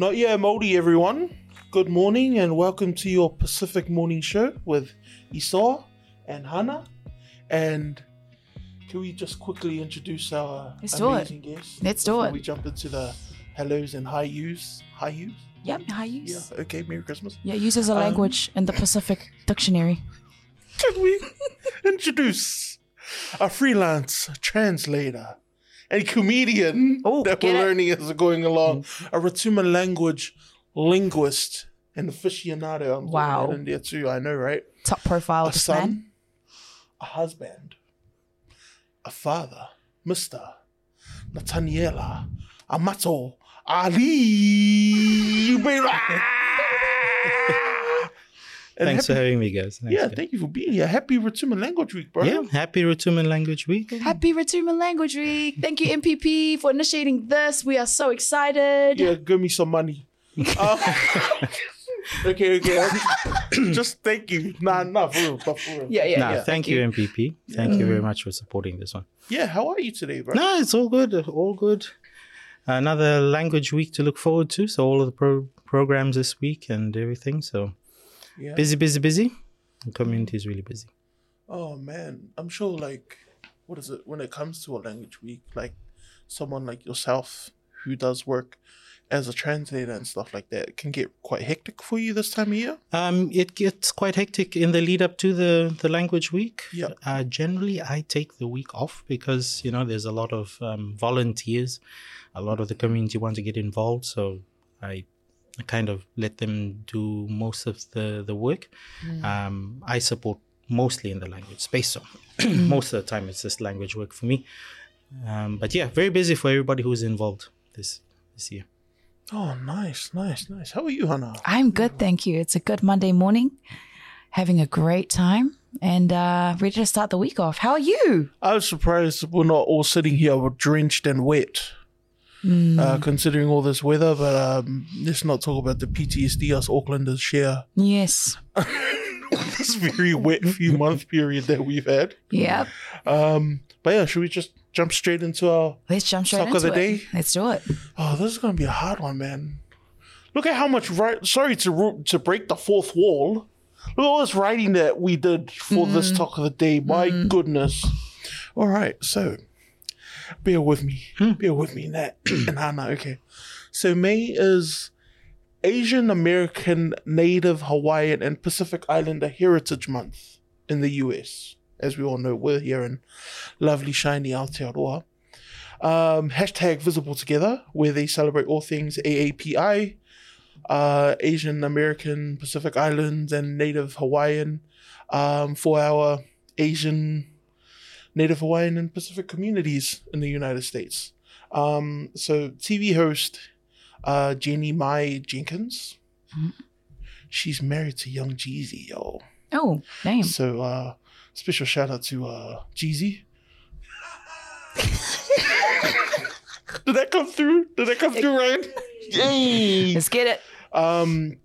Not yet, Moldy, everyone. Good morning and welcome to your Pacific Morning Show with Esau and Hannah. And can we just quickly introduce our Let's do it. amazing guests? Let's do it. We jump into the hellos and hi yous. Hi yous? Yep, how Yeah, use? okay, Merry Christmas. Yeah, use as a Um, language in the Pacific Dictionary. Can we introduce a freelance translator and comedian mm-hmm. Oh, that we're it. learning as we're going along, mm-hmm. a Rotuma language linguist and aficionado. I'm Wow. wow. in there too, I know, right? Top profile a son, man. a husband, a father, Mr. Natanielu Amato Ali. And Thanks for having me, guys. Thanks, Yeah, guys. thank you for being here. Happy Rotuma Language Week, bro. Yeah, happy Rotuman Language Week. Happy Rotuman Language Week. Thank you, MPP, for initiating this. We are so excited. Yeah, give me some money. Uh, okay, okay. Just thank you. Nah, nah, for real, for real. Yeah, yeah, Nah, yeah. thank, you, MPP. Thank you very much for supporting this one. Yeah, how are you today, bro? No, it's all good. All good. Another language week to look forward to. So all of the pro- programs this week and everything. So Yeah. busy, busy, busy. The community is really busy. Oh man, I'm sure like what is it when it comes to a language week, like someone like yourself who does work as a translator and stuff like that, can get quite hectic for you this time of year. Um, it gets quite hectic in the lead up to the, the language week. Yeah. Uh, generally, I take the week off because you know there's a lot of um, volunteers, a lot of the community want to get involved, so I, I kind of let them do most of the the work. Um, I support mostly in the language space, so most of the time it's just language work for me. Um, but yeah, very busy for everybody who's involved this this year. Oh, nice, nice, nice. How are you, Hannah? I'm good, thank you. It's a good Monday morning. Having a great time and uh, ready to start the week off. How are you? I was surprised we're not all sitting here drenched and wet. Uh, considering all this weather, but um, let's not talk about the PTSD us Aucklanders share Yes. this very wet few month period that we've had. Yep. Um, but yeah, should we just jump straight into our? Let's jump straight into of the it. day. Let's do it. Oh, this is gonna be a hard one, man. Look at how much right. Sorry to to break the fourth wall. Look at all this writing that we did for this talk of the day. My goodness. All right, so bear with me. Bear with me, Nat and Hannah. Okay, so May is Asian American, Native Hawaiian, and Pacific Islander Heritage Month in the U.S. As we all know, we're here in lovely, shiny Aotearoa um, hashtag visible together where they celebrate all things AAPI, uh, Asian American, Pacific Islands, and Native Hawaiian um, for our Asian, Native Hawaiian, and Pacific communities in the United States. Um, so TV host uh, Jeannie Mai Jenkins, she's married to Young Jeezy, yo. Oh, name. So uh, special shout out to uh, Jeezy. Did that come through? Did that come through, Ryan? Yay! Let's get it. Um,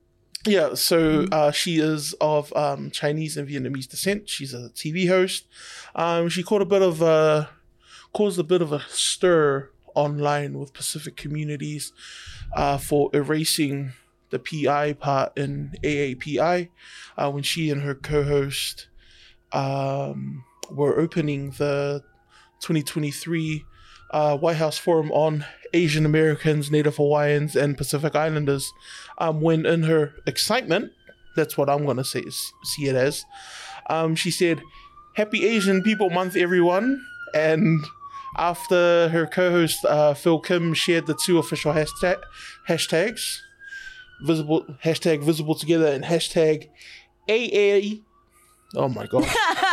yeah. So uh, she is of um, Chinese and Vietnamese descent. She's a TV host. Um, she caught a bit of uh, caused a bit of a stir online with Pacific communities uh, for erasing the PI part in AAPI uh, when she and her co-host um, were opening the 2023 uh, White House Forum on Asian Americans, Native Hawaiians, and Pacific Islanders. Um, when in her excitement, that's what I'm gonna say see it as. Um, she said, "Happy Asian People Month, everyone!" And after her co-host uh, Phil Kim shared the two official hashtag hashtags, visible hashtag visible together and hashtag AA. Oh my god.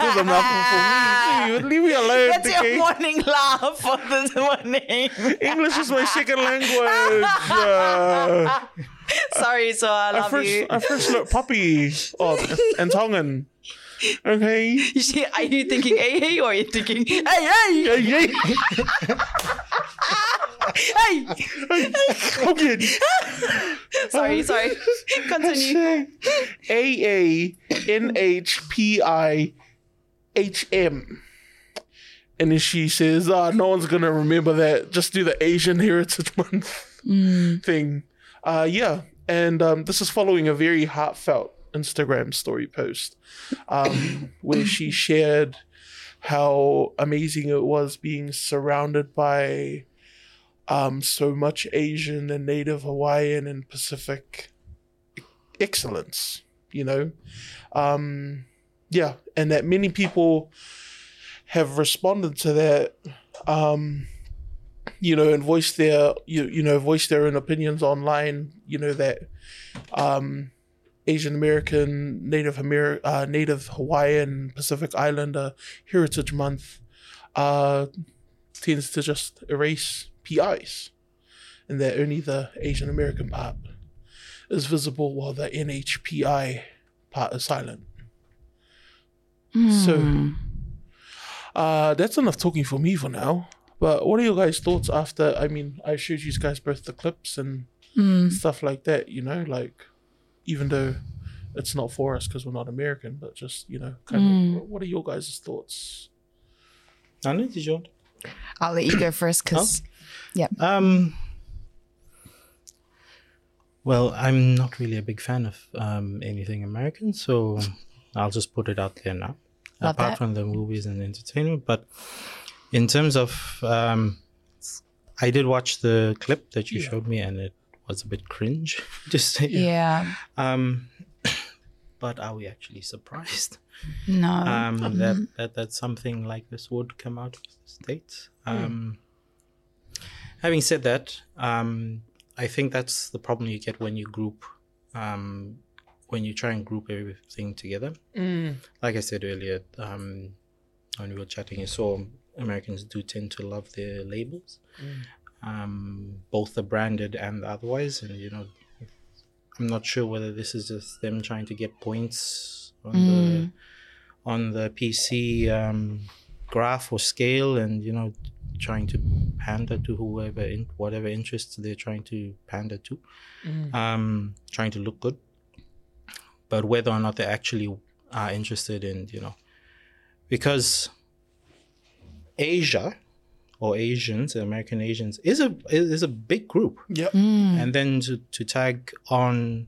There's enough for me. Leave me alone. That's okay? your morning laugh for this morning. English is my second language. Uh, Sorry, so I I love first, you. I first learned puppy oh, and Tongan. Okay. You see, Are you thinking hey hey or are you thinking hey hey Yeah, yeah. hey? Okay. Sorry, sorry. Continue. A A N H P I H M. And then she says, uh, no one's gonna remember that. Just do the Asian Heritage Month. thing. Uh, yeah, and um, this is following a very heartfelt Instagram story post um, where she shared how amazing it was being surrounded by um, so much Asian and Native Hawaiian and Pacific excellence. You know, um, yeah, and that many people have responded to that. Um, you know, and voice their you you know voice their own opinions online. You know that um, Asian American, Native Amer- uh, Native Hawaiian, Pacific Islander Heritage Month uh, tends to just erase PIs, and that only the Asian American part is visible while the NHPI part is silent. So uh, that's enough talking for me for now. But what are your guys' thoughts after? I mean, I showed you guys both the clips and stuff like that. You know, like even though it's not for us because we're not American, but just you know, kind of. What are your guys' thoughts? Anna, did you want? I'll let you go first because, yeah. Um, well, I'm not really a big fan of um, anything American, so I'll just put it out there now. Love Apart that. from the movies and entertainment, but in terms of, um, I did watch the clip that you Yeah. showed me, and it was a bit cringe. Just say, Yeah. um, but are we actually surprised? No. um, Mm-hmm. that, that that something like this would come out of the states. Um, Having said that, um, I think that's the problem you get when you group, um, when you try and group everything together. Mm, Like I said earlier, um, when we were chatting, you saw Americans do tend to love their labels, um, both the branded and the otherwise, and you know. I'm not sure whether this is just them trying to get points on the on the PC um, graph or scale, and you know, trying to pander to whoever in whatever interests they're trying to pander to, um, trying to look good. But whether or not they actually are interested in, you know, because Asia or Asians, American Asians, is a is a big group yep. Mm. and then to, to tag on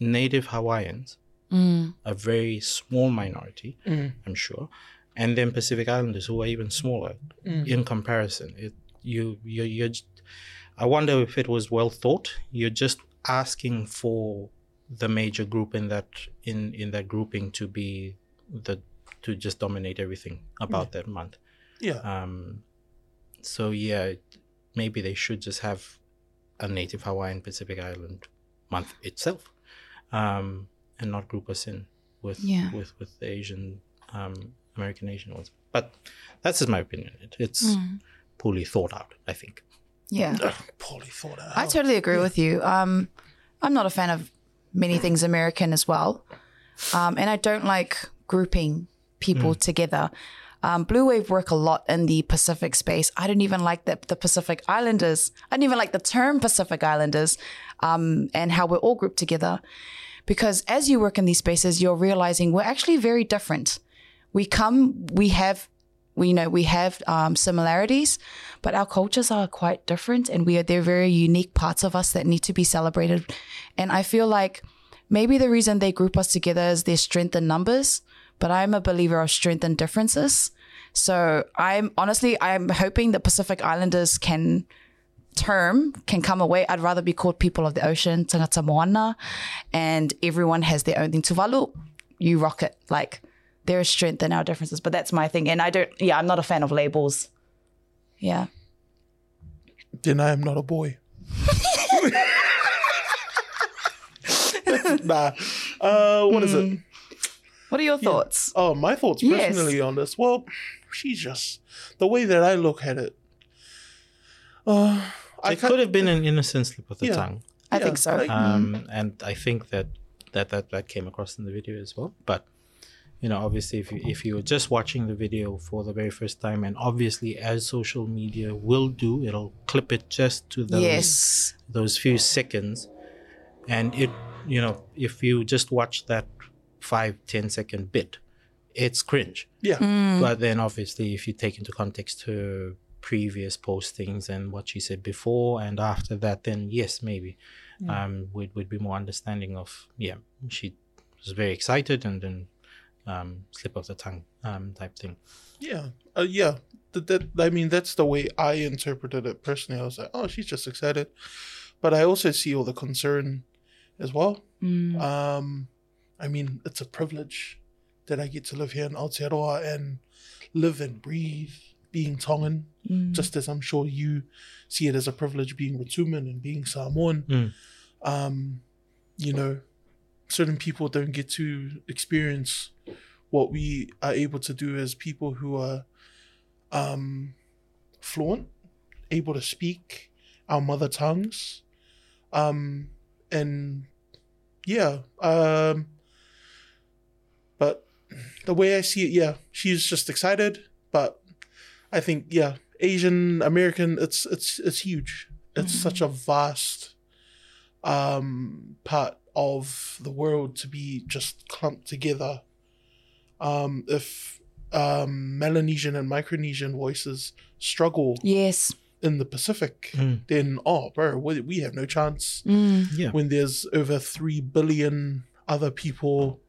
native hawaiians Mm. a very small minority Mm. i'm sure and then pacific islanders who are even smaller in comparison it you you you i wonder if it was well thought you're just asking for the major group in that in in that grouping to be the to just dominate everything about that month Yeah. um, so yeah, maybe they should just have a native Hawaiian Pacific Island month itself, um, and not group us in with Yeah. with with the Asian um, American Asian ones. But that's just my opinion. It, it's Mm. poorly thought out. I think. Yeah. Ugh, poorly thought out. I totally agree with you. Um, I'm not a fan of many things American as well. Um, and I don't like grouping people together. Um, Blue Wave work a lot in the Pacific space. I don't even like the, the Pacific Islanders. I don't even like the term Pacific Islanders um, and how we're all grouped together. Because as you work in these spaces, you're realizing we're actually very different. We come, we have we you know we have um, similarities, but our cultures are quite different, and we are they're very unique parts of us that need to be celebrated. And I feel like maybe the reason they group us together is their strength in numbers, but I'm a believer of strength and differences. So I'm honestly I'm hoping the Pacific Islanders can term can come away. I'd rather be called people of the ocean, tangata moana, and everyone has their own thing. Tuvalu, you rock it. Like there is strength in our differences, but that's my thing. And I don't. Yeah, I'm not a fan of labels. Yeah. Then I am not a boy. nah. Uh, what is it? What are your thoughts? Oh, my thoughts Yes. personally on this. Well, she's just the way that I look at it. Uh, I it can't- could have been an innocent slip of the Yeah. tongue. I yeah, think so. like- um, and I think that, that that that came across in the video as well. But you know, obviously, if you if you were just watching the video for the very first time, and obviously, as social media will do, it'll clip it just to those yes. those few seconds, and it you know, if you just watch that five ten second bit, it's cringe. yeah. Mm. But then, obviously, if you take into context her previous postings and what she said before and after that, then yes, maybe um, we'd, we'd be more understanding of yeah, she was very excited and then um, slip of the tongue um, type thing. Yeah, uh, yeah. That, that I mean, that's the way I interpreted it personally. I was like, oh, she's just excited, but I also see all the concern as well. Mm. Um, I mean, it's a privilege that I get to live here in Aotearoa and live and breathe being Tongan, Mm. just as I'm sure you see it as a privilege being Rotuman and being Samoan. Mm. Um, you know, certain people don't get to experience what we are able to do as people who are um, fluent, able to speak our mother tongues. Um, and yeah, um, but the way I see it, yeah, she's just excited. But I think, yeah, Asian American, it's it's it's huge. It's such a vast um, part of the world to be just clumped together. Um, if um, Melanesian and Micronesian voices struggle Yes. in the Pacific, Mm. then oh, bro, we, we have no chance Mm. Yeah. when there's over 3 billion other people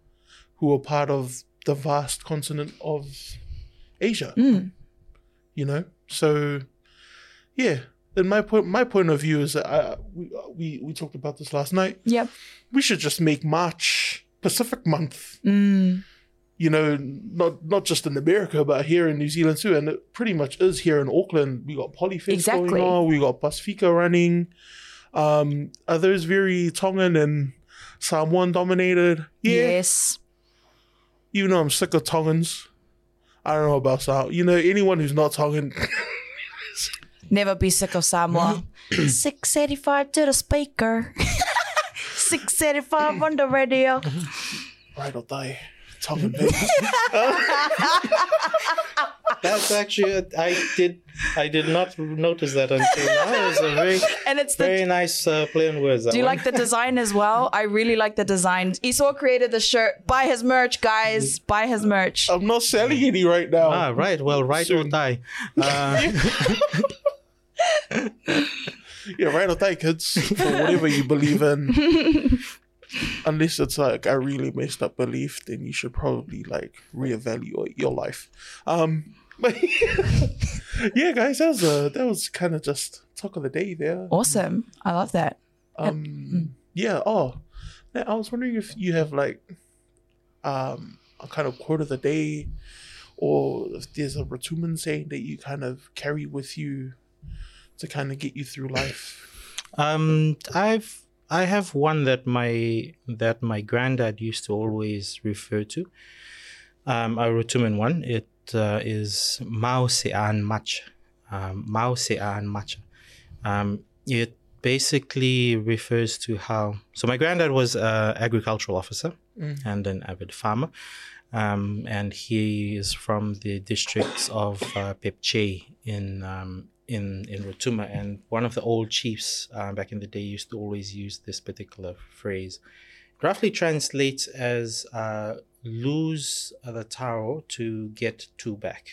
who are part of the vast continent of Asia, Mm. you know? So, yeah. Then my point, my point of view is that I, we, we we talked about this last night. Yep. We should just make March Pacific Month. Mm. You know, not not just in America, but here in New Zealand too. And it pretty much is here in Auckland. We got Polyfest Exactly. going on. We got Pasifika running. Um, are those very Tongan and Samoan dominated? Yeah. Yes. Even though I'm sick of Tongans, I don't know about Samoa. You know, anyone who's not Tongan, Never be sick of Samoa. 685 to the speaker. 685 on the radio. right or die, Tongan baby. That's actually I did I did not notice that until now. It's a very And it's the very nice uh, play on words. that Do you one. like the design as well? I really like the design. Esau created the shirt. Buy his merch, guys. Buy his merch. I'm not selling any right now. Ah, right. Well, right or die. Uh, Yeah, right or die, kids. For whatever you believe in. Unless it's like a really messed up belief, then you should probably like reevaluate your life. Um, but yeah, guys, that was uh, that was kind of just talk of the day there. Awesome. I love that. Um, yeah. Oh, now, I was wondering if you have like um a kind of quote of the day, or if there's a Rotuman saying that you kind of carry with you to kind of get you through life. um, I've I have one that my that my granddad used to always refer to. Um, a Rotuman one. It uh, is Mao se an macha. Um, Mao se an macha. Um, it basically refers to how. So my granddad was an agricultural officer Mm. and an avid farmer. Um, and he is from the districts of uh, Pepjei in um, in in Rotuma. And one of the old chiefs uh, back in the day used to always use this particular phrase. It roughly translates as uh, "lose the taro to get two back."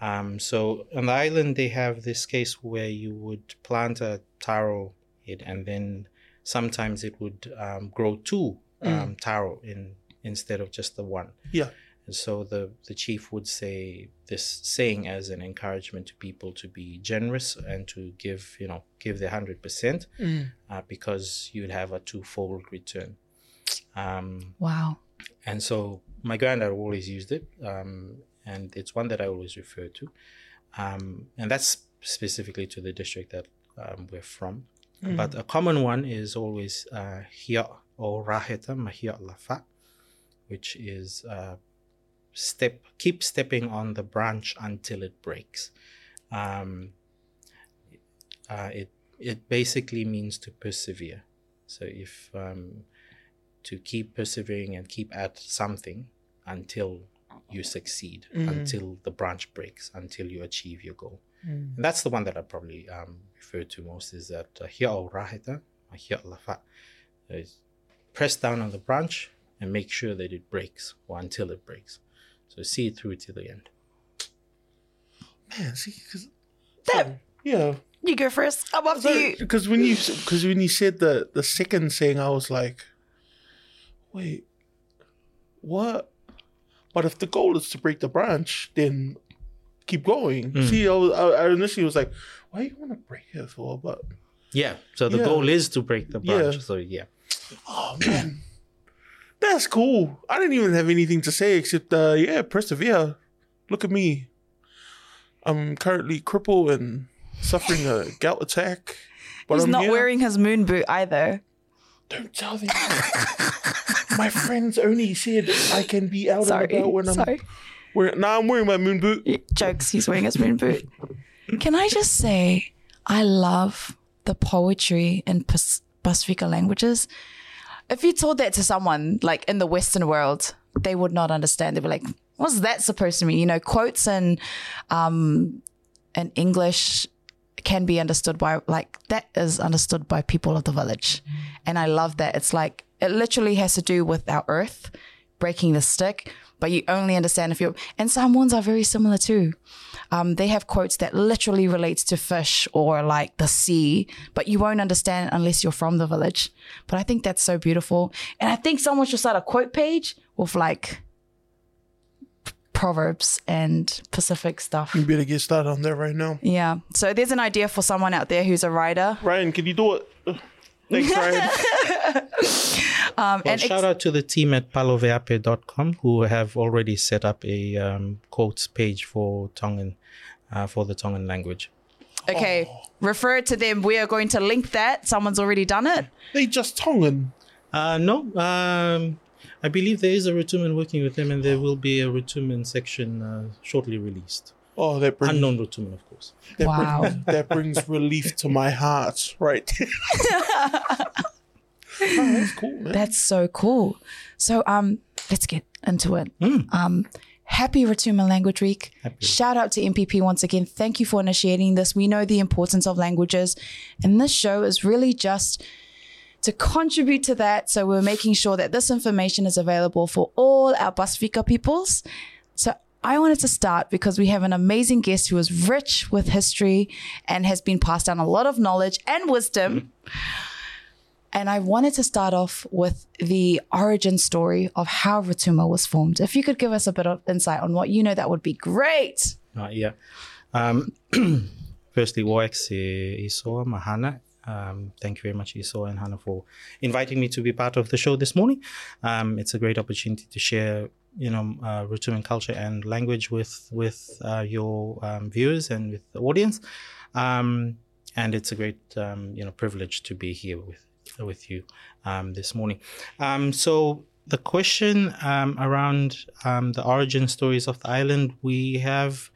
Um, so on the island, they have this case where you would plant a taro head, and then sometimes it would um, grow two um, taro in instead of just the one. Yeah. And so the the chief would say this saying as an encouragement to people to be generous and to give you know give the hundred percent Mm. uh, because you'd have a twofold return. Um, Wow. and so my granddad always used it, um, and it's one that I always refer to, um, and that's specifically to the district that um, we're from. But a common one is always uh, hia or raheta mahia lafa, which is uh, step keep stepping on the branch until it breaks. Um, uh, it it basically means to persevere. So if um, to keep persevering and keep at something until you succeed, until the branch breaks, until you achieve your goal. And that's the one that I probably um, refer to most is that uh, hia o raheta, or hia lafa. Is press down on the branch and make sure that it breaks or until it breaks. So see it through to the end. Man, see, because Tim, Yeah, you go first. I'm up to you. because when you because when you said the the second thing, I was like, wait, what? But if the goal is to break the branch, then keep going. Mm. See, I, was, I, I initially was like, why you want to break it for? But Yeah. So the Yeah. goal is to break the branch. Yeah. So yeah. oh man, that's cool. I didn't even have anything to say except, uh, yeah, persevere. Look at me. I'm currently crippled and suffering a gout attack. But He's I'm not here. wearing his moon boot either. Don't tell them. my friends only said I can be out Sorry. and about when I'm Sorry. wearing. Nah, I'm wearing my moon boot. Jokes, he's wearing his moon boot. Can I just say, I love the poetry in Pasifika languages. If you told that to someone like in the Western world, they would not understand. They'd be like, "What's that supposed to mean?" You know, quotes and um, in English can be understood by like that is understood by people of the village, and I love that. It's like it literally has to do with our earth breaking the stick, but you only understand if you're. And Samoans are very similar too. Um, they have quotes that literally relates to fish or like the sea, but you won't understand unless you're from the village. But I think that's so beautiful, and I think someone should start a quote page with like proverbs and Pacific stuff. You better get started on that right now. Yeah. So there's an idea for someone out there who's a writer. Ryan, can you do it? Thanks, Ryan. Um, Well, and shout ex- out to the team at paloveape.com who have already set up a um, quotes page for Tongan, uh, for the Tongan language. okay, refer to them. We are going to link that. Someone's already done it. they just Tongan. Uh, no, um, I believe there is a Rotuman working with them, and there will be a Rotuman section uh, shortly released. Oh, that brings Unknown Rotuman, of course. that, Wow. brings, that brings relief to my heart. Right. oh, that's cool, man. That's so cool. So um, let's get into it. Um, happy Rotuma Language Week. Happy. Shout out to MPP once again. Thank you for initiating this. We know the importance of languages, and this show is really just to contribute to that. So we're making sure that this information is available for all our Pasifika peoples. So I wanted to start because we have an amazing guest who is rich with history and has been passed down a lot of knowledge and wisdom. And I wanted to start off with the origin story of how Rotuma was formed. If you could give us a bit of insight on what you know, that would be great. Uh, yeah. Um, firstly, Woex Isoa Mahana. Um, thank you very much, Isoa and Hannah, for inviting me to be part of the show this morning. Um, it's a great opportunity to share, you know, uh, Rotuman culture and language with with uh, your um, viewers and with the audience. Um, and it's a great, um, you know, privilege to be here with with you um, this morning. Um, so the question um, around um, the origin stories of the island, we have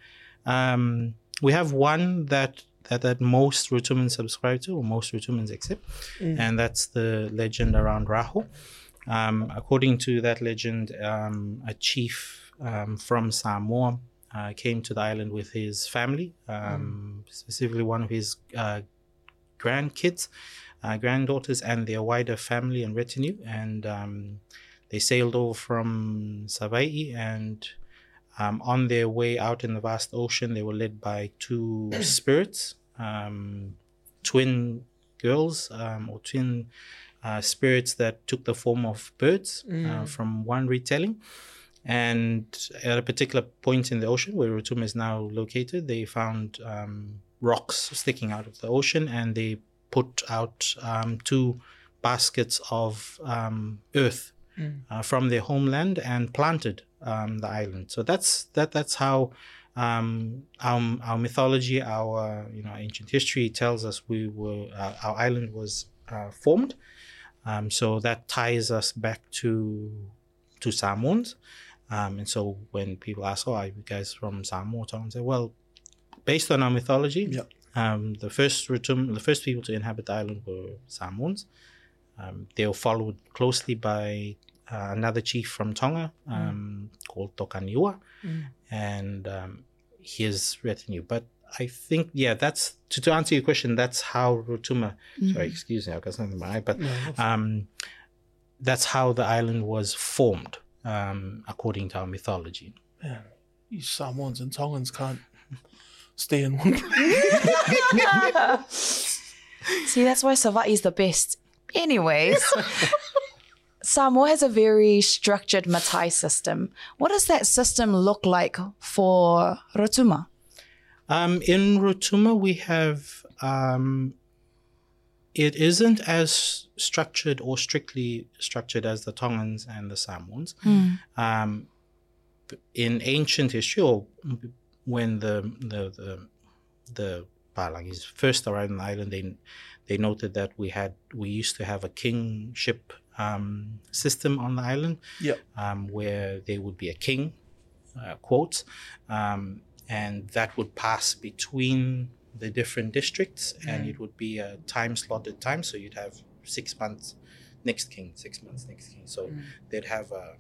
um, we have one that that, that most Rotumans subscribe to, or most Rotumans accept, and that's the legend around Raho. Um, according to that legend, um, a chief um, from Samoa uh, came to the island with his family, um, specifically one of his uh, grandkids, uh, granddaughters, and their wider family and retinue. And um, they sailed over from Savai'i and um, on their way out in the vast ocean, they were led by two spirits, um, twin girls um, or twin uh, spirits that took the form of birds uh, from one retelling. And at a particular point in the ocean where Rotuma is now located, they found um, rocks sticking out of the ocean and they put out um, two baskets of um, earth uh, from their homeland and planted um, the island. So that's that. That's how um, our, our mythology, our you know ancient history tells us we were uh, our island was uh, formed. Um, so that ties us back to to Samoans. Um, and so when people ask, "Oh, are you guys from Samoa?" I say, "Well, based on our mythology, Yeah. Um, the first Rutum, the first people to inhabit the island were Samoans. Um, they were followed closely by uh, another chief from Tonga um, called Tokaniua and um, his retinue. But I think, yeah, that's to, to answer your question. That's how Rotuma. Sorry, excuse me, I've got something in my eye, but um, that's how the island was formed, um, according to our mythology. You Samoans and Tongans can't stay in one place. See, that's why Savai'i is the best. Anyways, Samoa has a very structured matai system. What does that system look like for Rotuma? Um, in Rotuma, we have um, it isn't as structured or strictly structured as the Tongans and the Samoans. Um, in ancient history, or when the the the, the Palangis first arrived on the island, they they noted that we had we used to have a kingship um, system on the island, Yep. um, where there would be a king, uh, quotes, um, and that would pass between the different districts, and it would be a time slotted time. So you'd have six months, next king, six months, next king. So they'd have a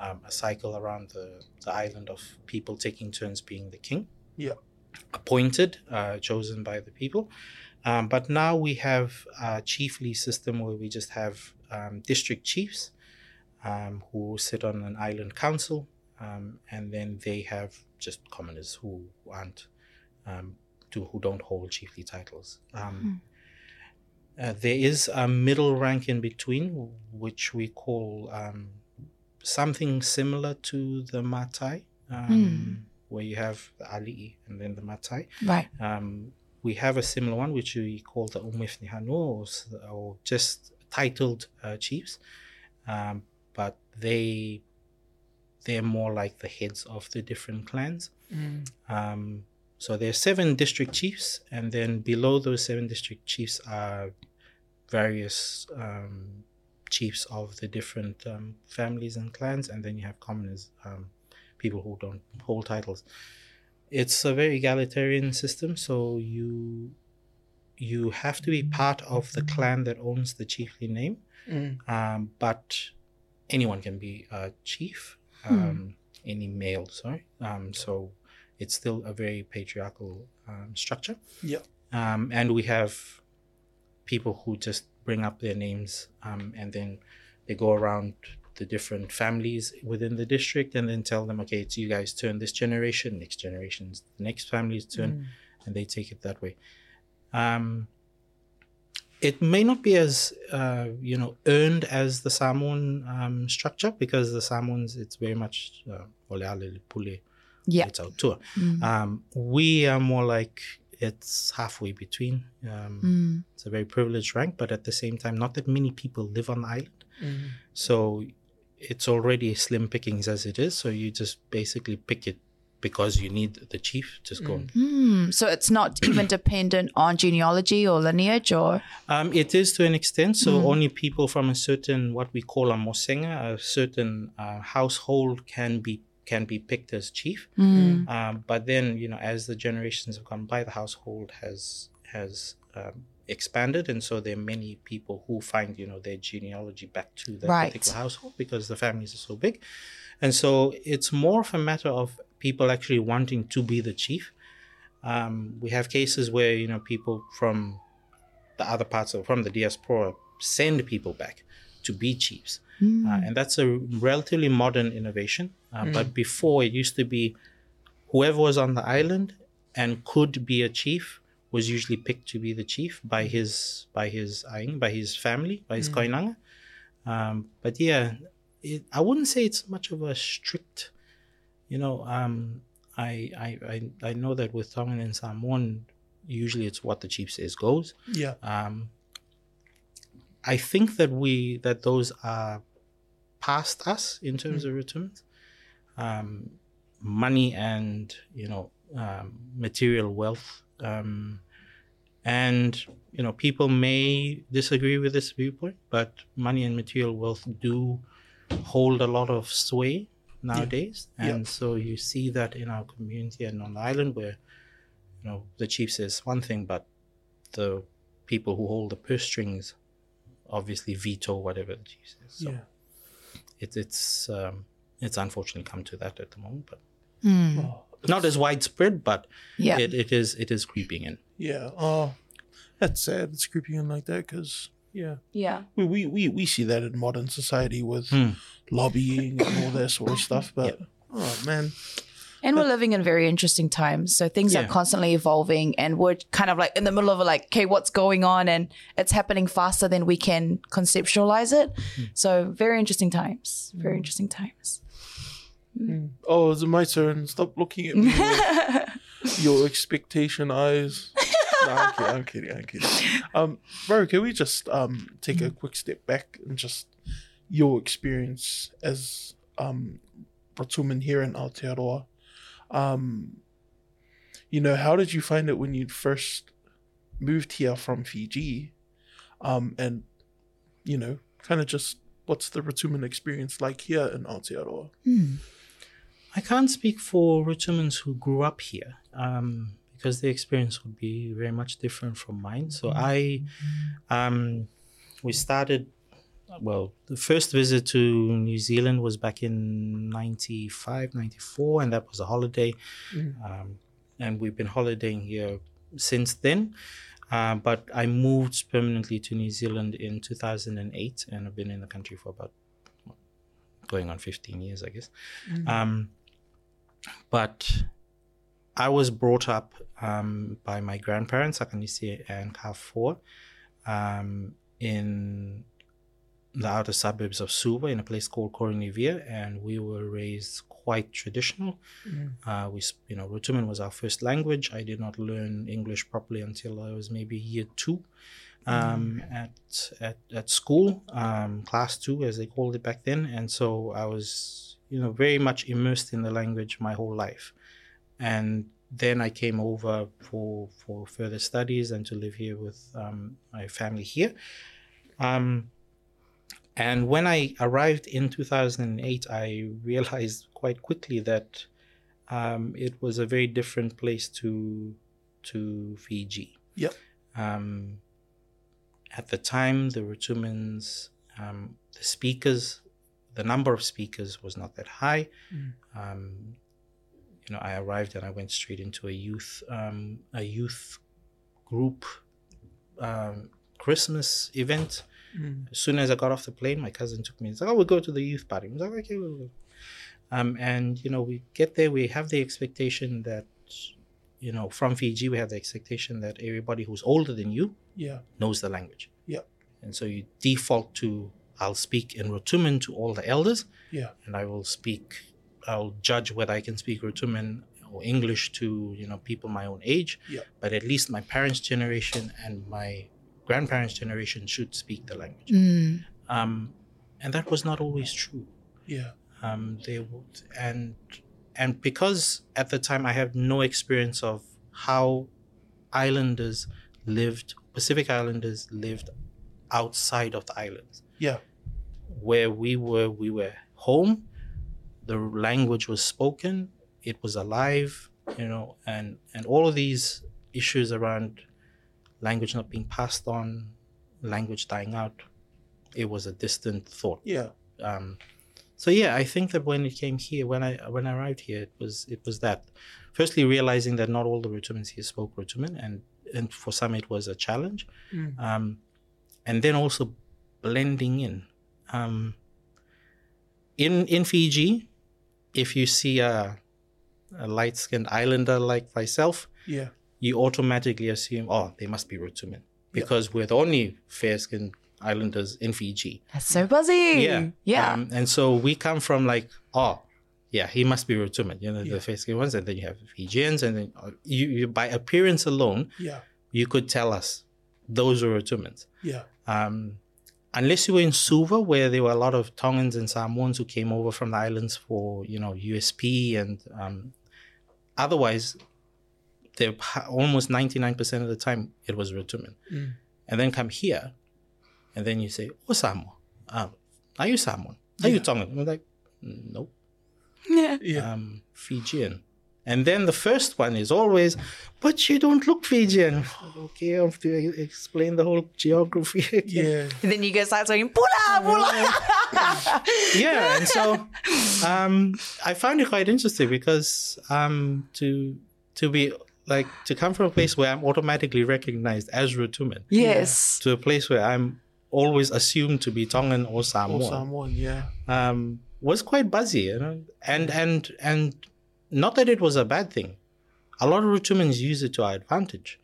um, a cycle around the, the island of people taking turns being the king Yeah. appointed, uh, chosen by the people. Um, but now we have a chiefly system where we just have um, district chiefs um, who sit on an island council, um, and then they have just commoners who aren't um, to, who don't hold chiefly titles. Um, uh, there is a middle rank in between, which we call um, something similar to the matai, um, where you have the ali'i and then the matai. Right. Um, we have a similar one, which we call the umifni hanu, or, or just titled uh, chiefs, um, but they they're more like the heads of the different clans. Um, so there are seven district chiefs, and then below those seven district chiefs are various um, chiefs of the different um, families and clans, and then you have commoners, um, people who don't hold titles. It's a very egalitarian system, so you you have to be part of the clan that owns the chiefly name, Mm. um, but anyone can be a chief, um, any male, sorry. Um, so it's still a very patriarchal um, structure. Yeah. Um, and we have people who just bring up their names um, and then they go around the different families within the district and then tell them, okay, it's you guys' turn this generation, next generation's the next family's turn, and they take it that way. Um, it may not be as uh, you know earned as the Samoan um, structure because the Samoans it's very much uh, ole ale pule Yeah. it's our tour. Um, we are more like it's halfway between. Um, Mm. It's a very privileged rank, but at the same time, not that many people live on the island. Mm. So it's already slim pickings as it is. So you just basically pick it because you need the chief. Just go. and- Hmm. So it's not even dependent on genealogy or lineage or. Um, it is to an extent. So only people from a certain what we call a mosenga, a certain uh, household, can be can be picked as chief. Mm. Um, but then you know, as the generations have gone by, the household has has um, expanded, and so there are many people who find you know their genealogy back to that Right. particular household because the families are so big, and so it's more of a matter of people actually wanting to be the chief. Um, we have cases where you know people from the other parts of from the diaspora send people back to be chiefs, uh, and that's a relatively modern innovation. Uh, But before it used to be whoever was on the island and could be a chief was usually picked to be the chief by his by his aing, by his family, by his koinanga. Um, but yeah, it, I wouldn't say it's much of a strict, you know. Um, I, I I I know that with Tongan and Samoan, usually it's what the chief says goes. Yeah. Um, I think that we that those are past us in terms of returns. Um, money and you know um, material wealth, um, and you know people may disagree with this viewpoint, but money and material wealth do hold a lot of sway nowadays, Yeah. and so you see that in our community and on the island where you know the chief says one thing, but the people who hold the purse strings obviously veto whatever the chief says. So Yeah. it, it's um, it's unfortunately come to that at the moment, but Hmm. Oh, not as widespread, but Yeah. it, it is it is creeping in. yeah. Oh, that's sad. It's creeping in like that because yeah, yeah. we, we we we see that in modern society with Hmm. lobbying and all that sort of stuff. But oh man, And we're living in very interesting times. So things are constantly evolving and we're kind of like in the middle of like, okay, what's going on? And it's happening faster than we can conceptualize it. So very interesting times. Very interesting times. Oh, it's my turn? Stop looking at me with your expectation eyes. No, I'm kidding. I'm kidding. I'm kidding. Um, bro, can we just um take a quick step back and just your experience as um Rotuman here in Aotearoa? Um, you know, how did you find it when you first moved here from Fiji? Um, and you know, kind of just what's the Rotuman experience like here in Aotearoa? I can't speak for Richmonds who grew up here um, because the experience would be very much different from mine. So I, um, we started, well, the first visit to New Zealand was back in 95, 94, and that was a holiday. Um, and we've been holidaying here since then. Uh, but I moved permanently to New Zealand in 2008, and I've been in the country for about going on 15 years, I guess. Um, but I was brought up um, by my grandparents, Akanisi and Kafor, um, in the outer suburbs of Suva in a place called Koronivia, and we were raised quite traditional. Uh, we, you know, Rotuman was our first language. I did not learn English properly until I was maybe year two um, at, at at school, um, class two as they called it back then, and so I was, you know, very much immersed in the language my whole life, and then I came over for for further studies and to live here with um, my family here. Um, and when I arrived in 2008, I realized quite quickly that um, it was a very different place to to Fiji. Yep. Um, at the time, the Rotumans, um, the speakers, the number of speakers was not that high. Um, you know, I arrived and I went straight into a youth um, a youth group um, Christmas event. As soon as I got off the plane, my cousin took me and like, "Oh, we'll go to the youth party." I was like, "Okay, we'll go." Um, and you know, we get there, we have the expectation that, you know, from Fiji, we have the expectation that everybody who's older than you Yeah. knows the language. Yeah. And so you default to, I'll speak in Rotuman to all the elders, Yeah. and I will speak, I'll judge whether I can speak Rotuman or English to, you know, people my own age. Yep. But at least my parents' generation and my grandparents' generation should speak the language. Mm. Um, and that was not always true. Yeah. Um, they would, and and because at the time I had no experience of how islanders lived, Pacific Islanders lived outside of the islands. Yeah. Where we were, we were home. The language was spoken. It was alive, you know, and and all of these issues around language not being passed on, language dying out. It was a distant thought Yeah. um, so yeah, I think that when it came here, when I when I arrived here, it was it was that. Firstly, realizing that not all the Rotumans here spoke Rotuman, and and for some it was a challenge, Mm. um, and then also blending in. Um, in in Fiji, if you see a a light skinned islander like myself, Yeah. You automatically assume, oh, they must be Rotuman because we're the only fair skinned islanders in Fiji. That's so buzzy. Yeah. Yeah. Um, and so we come from like, oh, yeah, he must be Rotuman, you know, Yeah. the face skin ones. And then you have Fijians. And then uh, you, you, by appearance alone, Yeah. you could tell us those were Rotumans. Yeah. Um, unless you were in Suva, where there were a lot of Tongans and Samoans who came over from the islands for, you know, USP. And um, otherwise, they're almost 99% of the time, it was Rotuman. Mm. And then come here, and then you say, oh, Samoa. Um, are you Samoan? Are you Tongan? I'm like, nope. yeah. Yeah. Um, Fijian. And then the first one is always, but you don't look Fijian. Okay, I have to explain the whole geography again. yeah. And then you go start saying, Pula, Pula. yeah and so um i found it quite interesting because um to to be like to come from a place where i'm automatically recognized as Rotuman yes. to a place where i'm always assumed to be tongan or Or samoan. Yeah. um was quite buzzy you know and and and not that it was a bad thing. A lot of Rotumans use it to our advantage.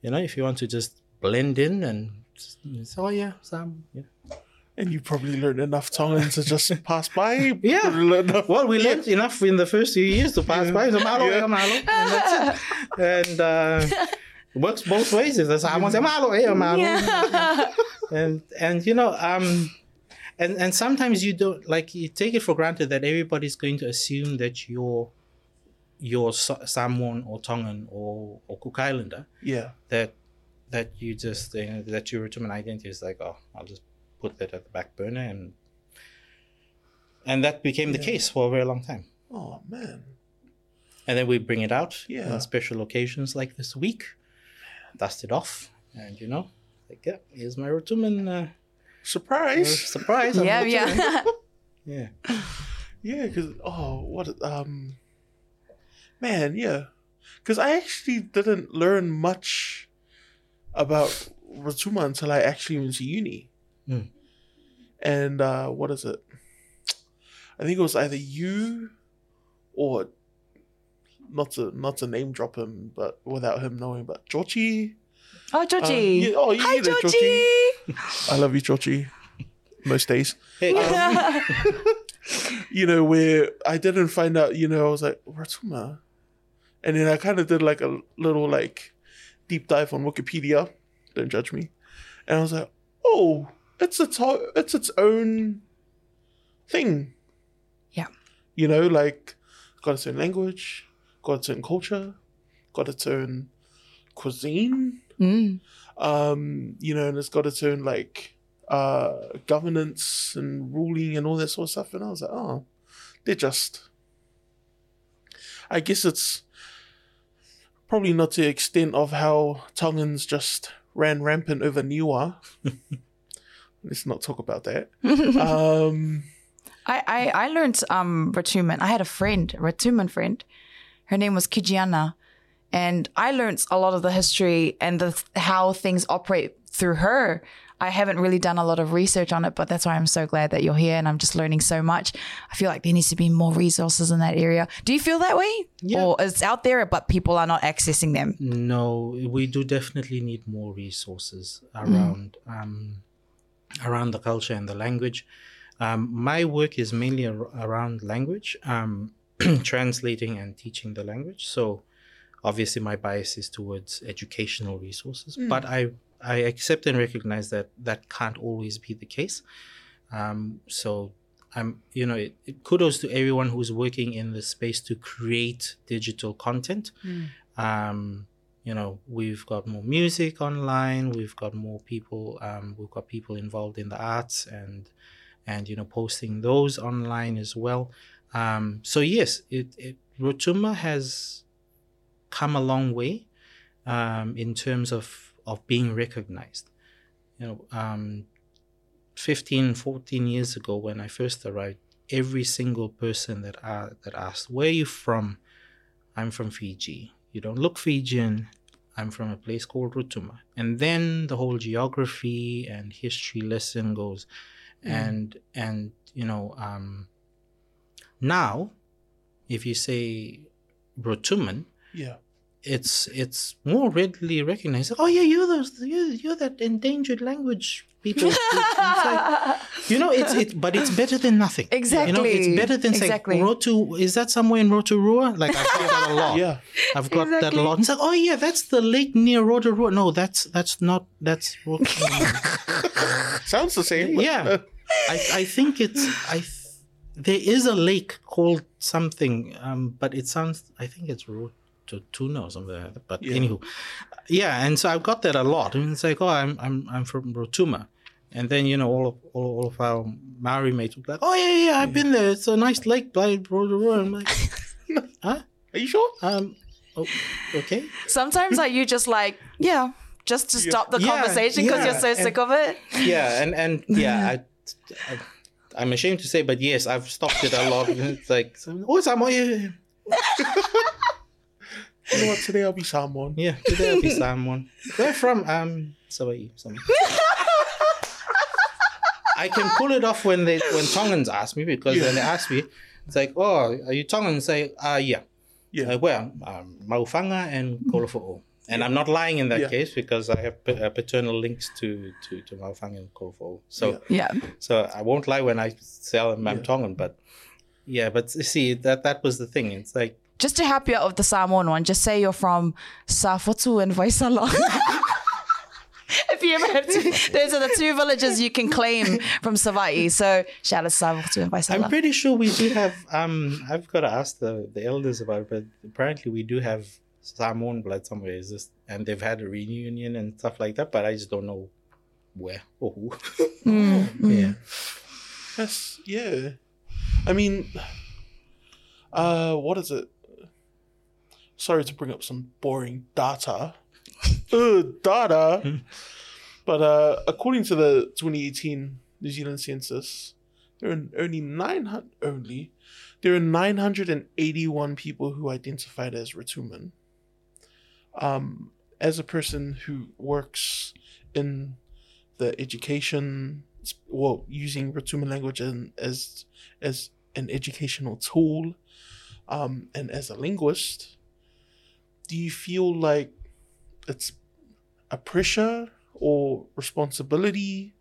You know, if you want to just blend in and say, oh yeah, Sam, yeah. And you probably learned enough Tongan to just pass by. Yeah. Probably learned enough- Well, we learned enough in the first few years to pass by. So malo, Yeah. yeah. malo, and that's it. And uh, works both ways. If there's someone say malo, eh, malo, and and you know, um, and and sometimes you don't like you take it for granted that everybody's going to assume that you're you're Samoan or Tongan or or Cook Islander. Yeah. That that you just you know, that your Rotuman identity is like, oh, I'll just put that at the back burner and. And that became the case for a very long time. Oh man. And then we bring it out Yeah. on special occasions like this week, dust it off, and you know, like, yeah, here's my Rotuman uh, Surprise. surprise. I'm yeah, yeah. yeah. Yeah, because oh, what um, man, yeah, because I actually didn't learn much about Rotuma until I actually went to uni, Mm. and uh, what is it? I think it was either you or not to not to name drop him, but without him knowing, but Georgie. Oh, Georgie. yeah, oh, you Hi, know Georgie. I love you, Georgie. Most days. Hey, Um, you know, where I didn't find out, you know, I was like, Rotuma. And then I kind of did like a little like deep dive on Wikipedia. Don't judge me. And I was like, oh, it's its, ho- it's its own thing. Yeah. You know, like got its own language, got its own culture, got its own cuisine, Mm. um, you know, and it's got its own like uh governance and ruling and all that sort of stuff. And I was like, oh, they're just I guess it's probably not to the extent of how Tongans just ran rampant over Niwa. Let's not talk about that. um I, I, I learned um, Rotuman. I had a friend, a Rotuman friend. Her name was Kijiana. And I learned a lot of the history and the how things operate through her. I haven't really done a lot of research on it, but that's why I'm so glad that you're here and I'm just learning so much. I feel like there needs to be more resources in that area. Do you feel that way? Yeah. Or it's out there, but people are not accessing them? No, we do definitely need more resources around um, around the culture and the language. Um, my work is mainly ar- around language, um, translating and teaching the language. So, obviously, my bias is towards educational resources, but I I accept and recognize that that can't always be the case. Um, so I'm, you know, it, it, kudos to everyone who's working in the space to create digital content. Um, you know, we've got more music online. We've got more people. Um, we've got people involved in the arts and and you know posting those online as well. Um, so yes, it, it Rotuma has come a long way um, in terms of of being recognized. You know, um, 15, 14 years ago when I first arrived, every single person that uh, that asked, "Where are you from?" I'm from Fiji. You don't look Fijian. I'm from a place called Rotuma. And then the whole geography and history lesson goes. And and you know, um now if you say Rotuman, yeah. It's it's more readily recognized. Oh yeah, you're those you're, you're that endangered language people. It's like- you know, it's it, but it's better than nothing. Exactly. You know, Exactly. it's better than Exactly. saying Rotu. Is that somewhere in Rotorua? Like I've got that a lot. Yeah. I've got that a Exactly. lot. It's like, oh yeah, that's the lake near Rotorua. No, that's that's not that's Rotorua. Sounds the same. yeah. I I think it's I. Th- there is a lake called something, um, but it sounds. I think it's Rototuna or something like that. But Yeah. anywho, yeah, and so I've got that a lot. And it's like, oh, I'm I'm I'm from Rotuma, and then you know all of all, all of our Maori mates were like, oh yeah, yeah, I've been there. It's a nice lake by Rotorua. I'm like, huh? Are you sure? Um, oh, okay. Sometimes are you just like, yeah, just to stop the Yeah, conversation because yeah, you're so and- sick of it? yeah and and yeah I, I i'm ashamed to say but yes i've stopped it a lot it's like oh Samoa, yeah, yeah, You know what? Today I'll be someone. yeah today i'll be someone where from um Hawaii, somewhere. i can pull it off when they when tongans ask me because when they ask me it's like oh are you tongan say uh yeah Yeah. Uh, well, um, Maufanga and Kolofo'ou. And I'm not lying in that Yeah. case because I have pa- uh, paternal links to, to, to Maufanga and Kolofo'ou. So Yeah. Yeah. so I won't lie when I sell them I'm Yeah. Tongan, but yeah, but see that that was the thing. It's like Just to help you out with the Samoan one, just say you're from Safotu and Vaisala. if you ever have to, those are the two villages you can claim from Savai'i. So shout out to Safotu and Vaisala. I'm pretty sure we do have. Um, I've got to ask the, the elders about it, but apparently we do have Samoan blood somewhere. Is this and they've had a reunion and stuff like that, but I just don't know where or who. Mm, mm. yeah, That's yeah. I mean, uh, what is it? Sorry to bring up some boring data. Ugh, data. but uh, according to the 2018 New Zealand census, there are only 900 only there are 981 people who identified as Rotuman. Um, as a person who works in the education well using Rotuman language and as as an educational tool um, and as a linguist do you feel like it's a pressure or responsibility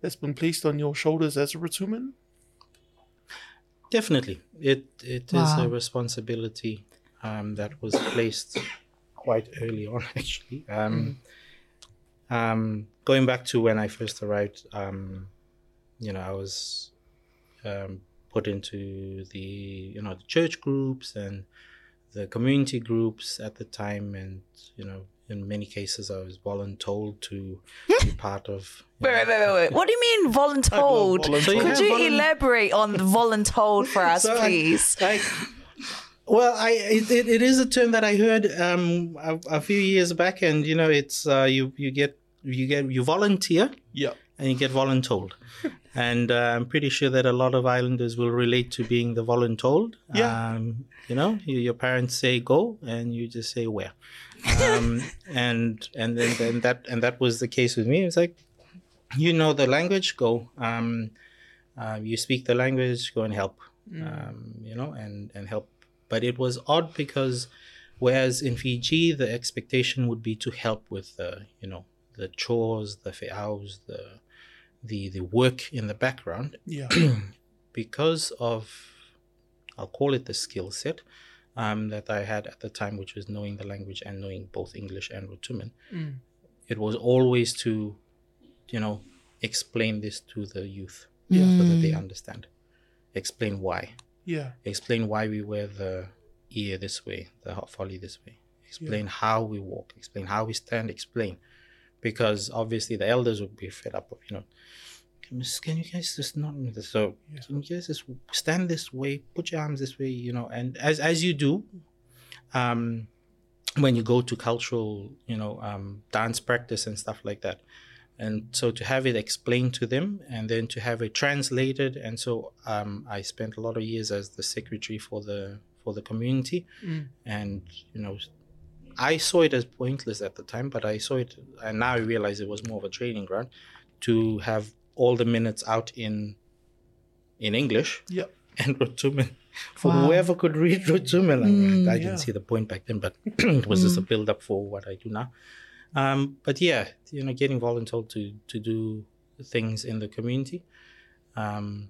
that's been placed on your shoulders as a Rotuman? definitely. It it is Wow. a responsibility um, that was placed quite early on, actually. Um, um, going back to when I first arrived, um, you know, I was um, put into the you know the church groups and the community groups at the time, and you know, in many cases, I was voluntold to be part of. you Wait, know, wait, wait, wait, wait. What do you mean voluntold? voluntold. So Could have you volun- elaborate on the voluntold for us, So I- please? Well, I it, it, it is a term that I heard um a, a few years back, and you know, it's uh, you you get you get you volunteer Yeah. And you get voluntold, and uh, I'm pretty sure that a lot of islanders will relate to being the voluntold. Yeah. Um, you know, you, your parents say go, and you just say where, um, and and then, then that and that was the case with me. It's like, you know the language, go. Um, uh, you speak the language, go and help. Um, you know, and and help. But it was odd because, whereas in Fiji the expectation would be to help with the you know the chores, the fe'aus, the the the work in the background, Yeah. because of I'll call it the skill set um, that I had at the time, which was knowing the language and knowing both English and Rotuman. Mm. It was always to, you know, explain this to the youth Yeah. so that they understand. Explain why. Yeah. Explain why we wear the ear this way, the hot folly this way. Explain how we walk. Explain how we stand. Explain, because obviously the elders would be fed up of you know. Can you- can you guys just not so? Yeah. Can you guys just stand this way? Put your arms this way, you know. And as as you do, um, when you go to cultural, you know, um, dance practice and stuff like that, and so to have it explained to them and then to have it translated and so um, i spent a lot of years as the secretary for the for the community Mm. and you know i saw it as pointless at the time but i saw it and now i realize it was more of a training ground to have all the minutes out in in english Yeah. and rotuman for Wow. whoever could read rotuman I- Mm. i, didn't Yeah. see the point back then but it was just a build up for what i do now um, but yeah, you know, getting voluntold to to do things in the community um,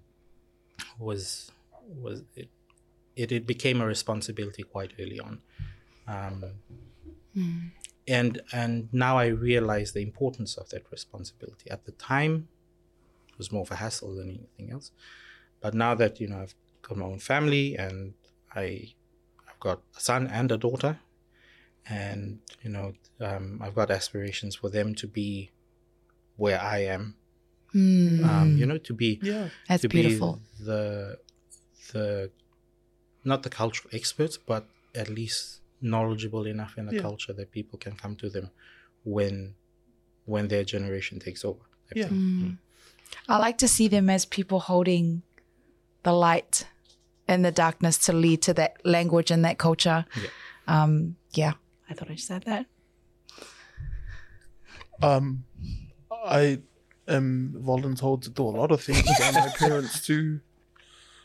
was was it, it it became a responsibility quite early on, um, and and now I realize the importance of that responsibility. At the time, it was more of a hassle than anything else, but now that you know I've got my own family and I I've got a son and a daughter and you know um, i've got aspirations for them to be where i am Mm, um, you know to be Yeah. that's to beautiful. be the the not the cultural experts but at least knowledgeable enough in the Yeah. culture that people can come to them when when their generation takes over Yeah. Mm. I like to see them as people holding the light in the darkness to lead to that language and that culture. Yeah. Um, yeah. I thought I said that. Um, I am voluntold to do a lot of things by my parents too.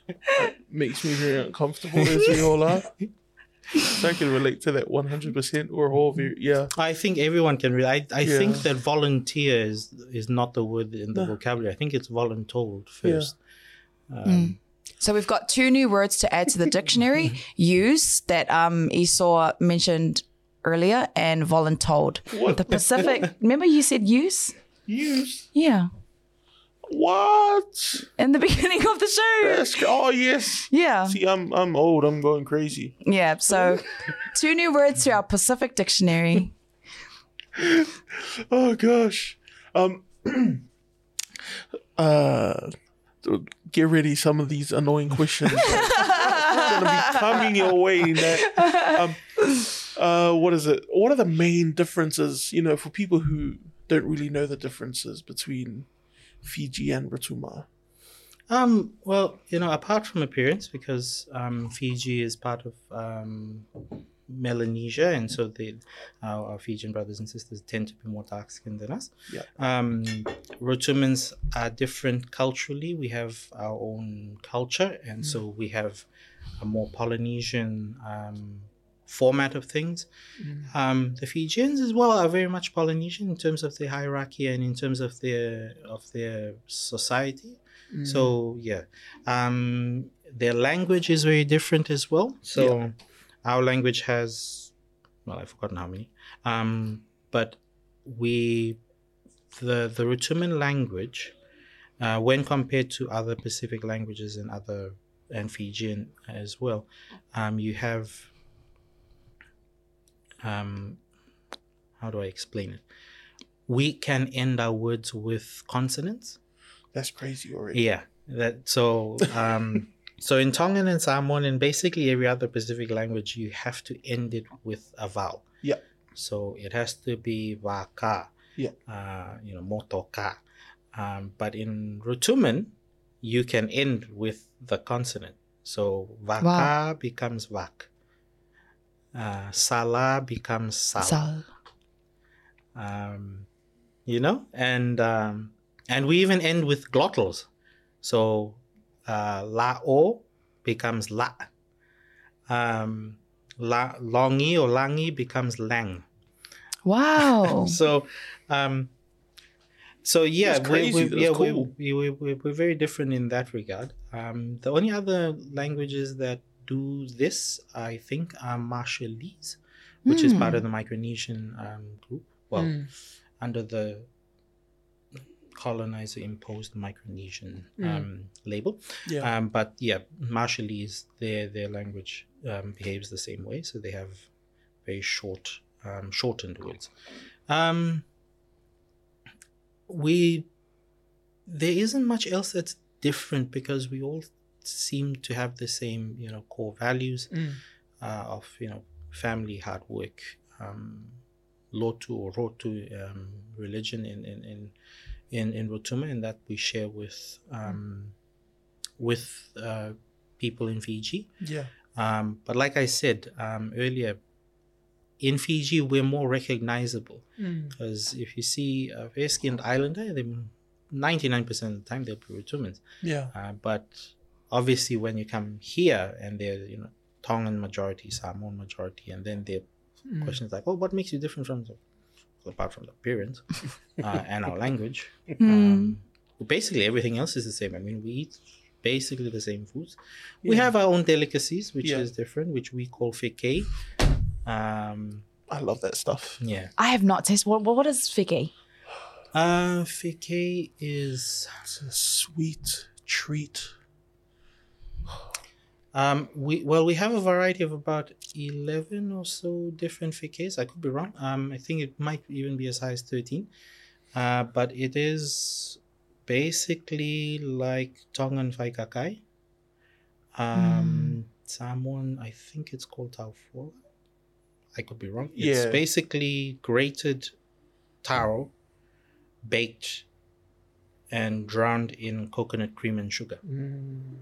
It makes me very uncomfortable as we all are. so I can relate to that 100%. We're all very, yeah. I think everyone can read. I, I think that volunteer is is not the word in the No. vocabulary. I think it's voluntold first. Um, So we've got two new words to add to the dictionary: use that um, Esau mentioned earlier, and voluntold. What? The Pacific. remember you said use? Use. Yeah, What? in the beginning of the show. That's, oh, yes. Yeah, See, I'm I'm old. I'm going crazy. yeah. So two new words to our Pacific dictionary. Oh gosh. Um. uh, get ready. Some of these annoying questions are gonna be coming your way. That, um. Uh. What is it? What are the main differences? You know, for people who don't really know the differences between Fiji and Rotuma. Um, well, you know, apart from appearance, because um, Fiji is part of um, Melanesia, and so they, our, our Fijian brothers and sisters tend to be more dark skinned than us. Yeah. Um, Rotumans are different culturally. We have our own culture, and so we have a more Polynesian um, format of things. Um, the Fijians as well are very much Polynesian in terms of their hierarchy and in terms of their of their society. So yeah, um, their language is very different as well. So our language has, well, I've forgotten how many, um, but we, the the Rotuman language, uh, when compared to other Pacific languages and other and Fijian as well, um, you have. Um, how do I explain it? We can end our words with consonants. That's crazy already. Yeah, that so um so in Tongan and Samoan and basically every other Pacific language you have to end it with a vowel. Yeah. So it has to be waka. Yeah. Uh, you know, motoka. Um, but in Rotuman, you can end with the consonant. So vaka Wow. becomes vak. Uh, sala becomes sal Sal. um, you know, and um, and we even end with glottals. So uh, la o becomes la. Um, la longi or langi becomes lang. Wow. So, um, so yeah, we, we, yeah, cool. we, we, we, we're very different in that regard. Um, the only other languages that do this, I think, are Marshallese, which is part of the Micronesian um, group. Well, Mm. under the colonizer imposed Micronesian Mm. um, label. Yeah. Um, but yeah, Marshallese, their their language um, behaves the same way, so they have very short, um, shortened words. Um, we there isn't much else that's different because we all seem to have the same, you know, core values Mm. uh, of you know family, hard work, um, lotu or rotu um, religion in in in in, in Rotuma, and that we share with um, with uh, people in Fiji. Yeah. Um, but like I said um, earlier, in Fiji we're more recognizable Mm. because if you see a fair-skinned islander, they ninety nine percent of the time they'll be Rotumans. Yeah. Uh, but obviously, when you come here and they're you know Tongan majority, Samoan majority, and then the Mm. questions like, "Oh, what makes you different from the, apart from the appearance uh, and our language?" Hmm. Um, basically, everything else is the same. I mean, we eat basically the same foods. We have our own delicacies, which Yeah. is different, which we call fike. Um, I love that stuff. yeah. I have not tasted. What, what is figgy? Uh, fike is It's a sweet treat. Um, we well, we have a variety of about eleven or so different fikes. I could be wrong. Um, I think it might even be as high as thirteen. Uh, but it is basically like Tongan faikakai. Um, Samoan, I think it's called taufola. I could be wrong. It's Yeah. basically grated taro, baked, and drowned in coconut cream and sugar. Mm.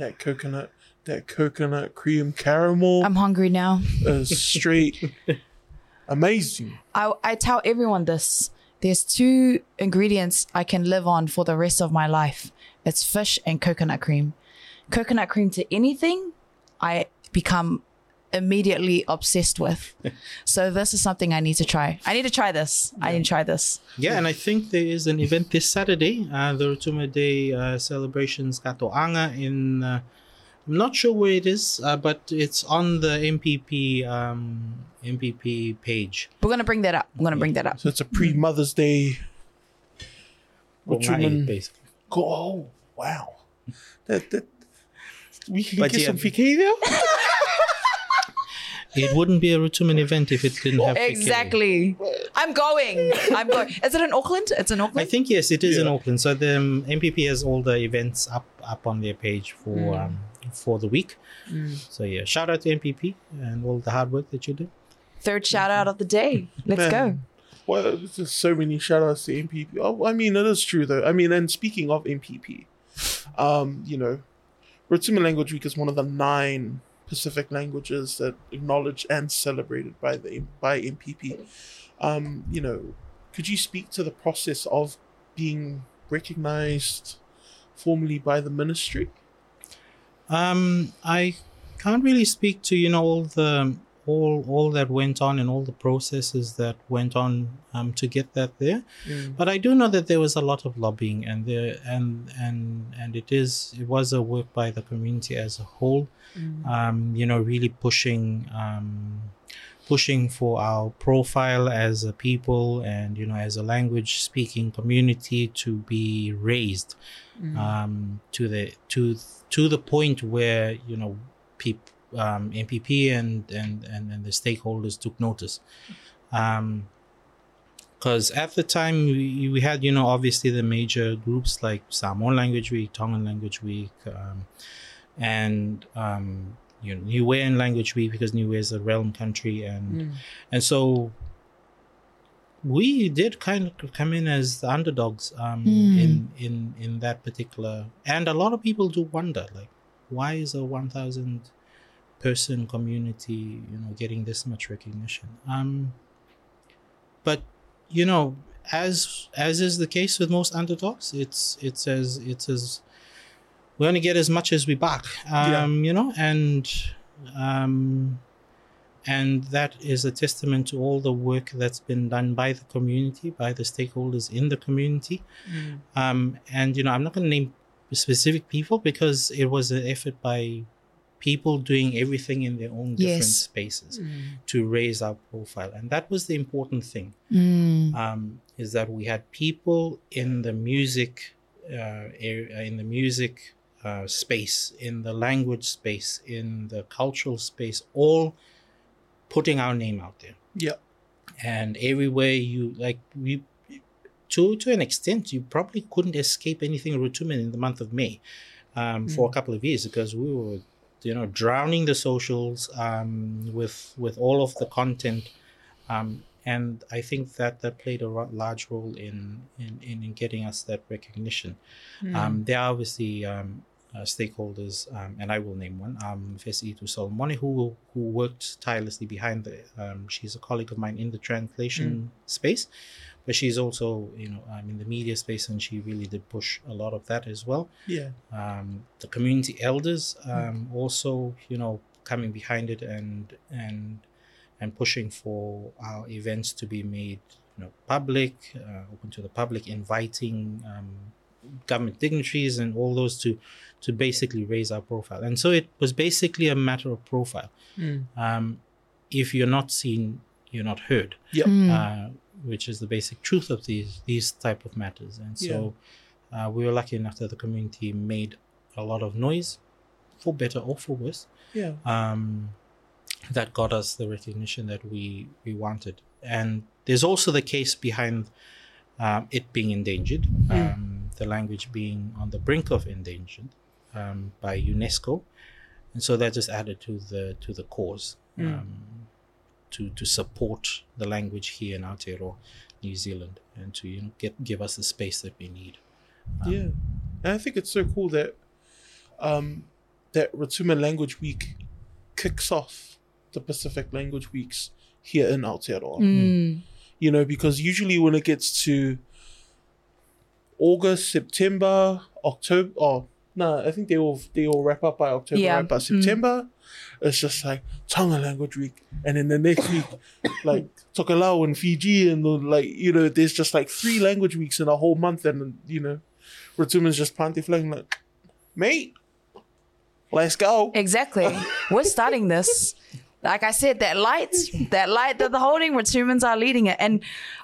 That coconut, that coconut cream caramel I'm hungry now. is straight amazing. I, I tell everyone this. There's two ingredients I can live on for the rest of my life. It's fish and coconut cream. Coconut cream to anything, I become immediately obsessed with. so this is something I need to try. I need to try this. I need to try this. Yeah, and I think there is an event this Saturday, uh, the Rotuma Day uh, celebrations Katoanga in. Uh, I'm not sure where it is, uh, but it's on the MPP um, MPP page. We're gonna bring that up. We're gonna bring that up. So it's a pre Mother's Day. Kongai, Rotuman- basically. Go, oh, wow. That, that, we can But get yeah. some fike there. It wouldn't be a Rotuman event if it didn't have Fikiri. Exactly. I'm going. I'm going. Is it in Auckland? It's in Auckland. I think yes, it is in Auckland. So the um, MPP has all the events up up on their page for Mm. um, for the week. So yeah, shout out to MPP and all the hard work that you do. Third shout out of the day. Let's Man. go. Well, there's just so many shout outs to MPP. Oh, I mean, it is true though. I mean, and speaking of MPP, um, you know, Rotuma Language Week is one of the nine Pacific languages that acknowledged and celebrated by the by MPP. Um, you know, could you speak to the process of being recognized formally by the ministry? Um, I can't really speak to you know all the all all that went on and all the processes that went on um, to get that there. But I do know that there was a lot of lobbying, and there and and and it is it was a work by the community as a whole. Um, you know, really pushing um, pushing for our profile as a people and you know as a language speaking community to be raised um, to the to to the point where you know peop, um, MPP and, and and and the stakeholders took notice. Um, because at the time we, we had you know obviously the major groups like Samoan Language Week, Tongan Language Week, um, and um, you know Niuean Language Week because New Niue is a realm country and and so we did kind of come in as the underdogs um, Hmm. in in in that particular and a lot of people do wonder like why is a 1000 person community you know getting this much recognition. Um but you know as as is the case with most underdogs it's it's as it's as we only get as much as we back. Um you know and um and that is a testament to all the work that's been done by the community by the stakeholders in the community. Um and you know i'm not going to name specific people because it was an effort by people doing everything in their own different Yes. spaces to raise our profile and that was the important thing Mm. um, is that we had people in the music uh, area, in the music uh, space, in the language space, in the cultural space, all putting our name out there. Yeah. And everywhere you like, we to to an extent, you probably couldn't escape anything Rotuman in the month of May um, for a couple of years because we were, you know, drowning the socials um, with with all of the content. Um, and I think that that played a large role in in, in, in getting us that recognition. Um, there are obviously um, uh, stakeholders, um, and I will name one, um, Fesitu Solomone, who who worked tirelessly behind the. Um, she's a colleague of mine in the translation space, but she's also you know I'm in the media space, and she really did push a lot of that as well Yeah. um, the community elders um, also you know coming behind it and and and pushing for our events to be made you know public uh, open to the public inviting um, government dignitaries and all those to to basically raise our profile and so it was basically a matter of profile um, if you're not seen you're not heard Yep. Mm. uh, which is the basic truth of these these type of matters. And so uh, we were lucky enough that the community made a lot of noise, for better or for worse, Yeah. um, that got us the recognition that we we wanted. And there's also the case behind um, it being endangered, um, the language being on the brink of endangered um, by UNESCO, and so that just added to the to the cause um, to to support the language here in Aotearoa, New Zealand, and to you know get give us the space that we need. Yeah, and I think it's so cool that um, that Rotuma Language Week kicks off the Pacific Language Weeks here in Aotearoa. Mm. You know, because usually when it gets to August, September, October, oh no, I think they all they all wrap up by October, Yeah. right? But September, it's just like Tonga language week, and then the next week, like Tokelau and Fiji, and the, like you know, there's just like three language weeks in a whole month, and you know, Rotuman's just panty like, mate, let's go. Exactly. We're starting this. Like I said, that light, that light that the holding, Rotumans are leading it. And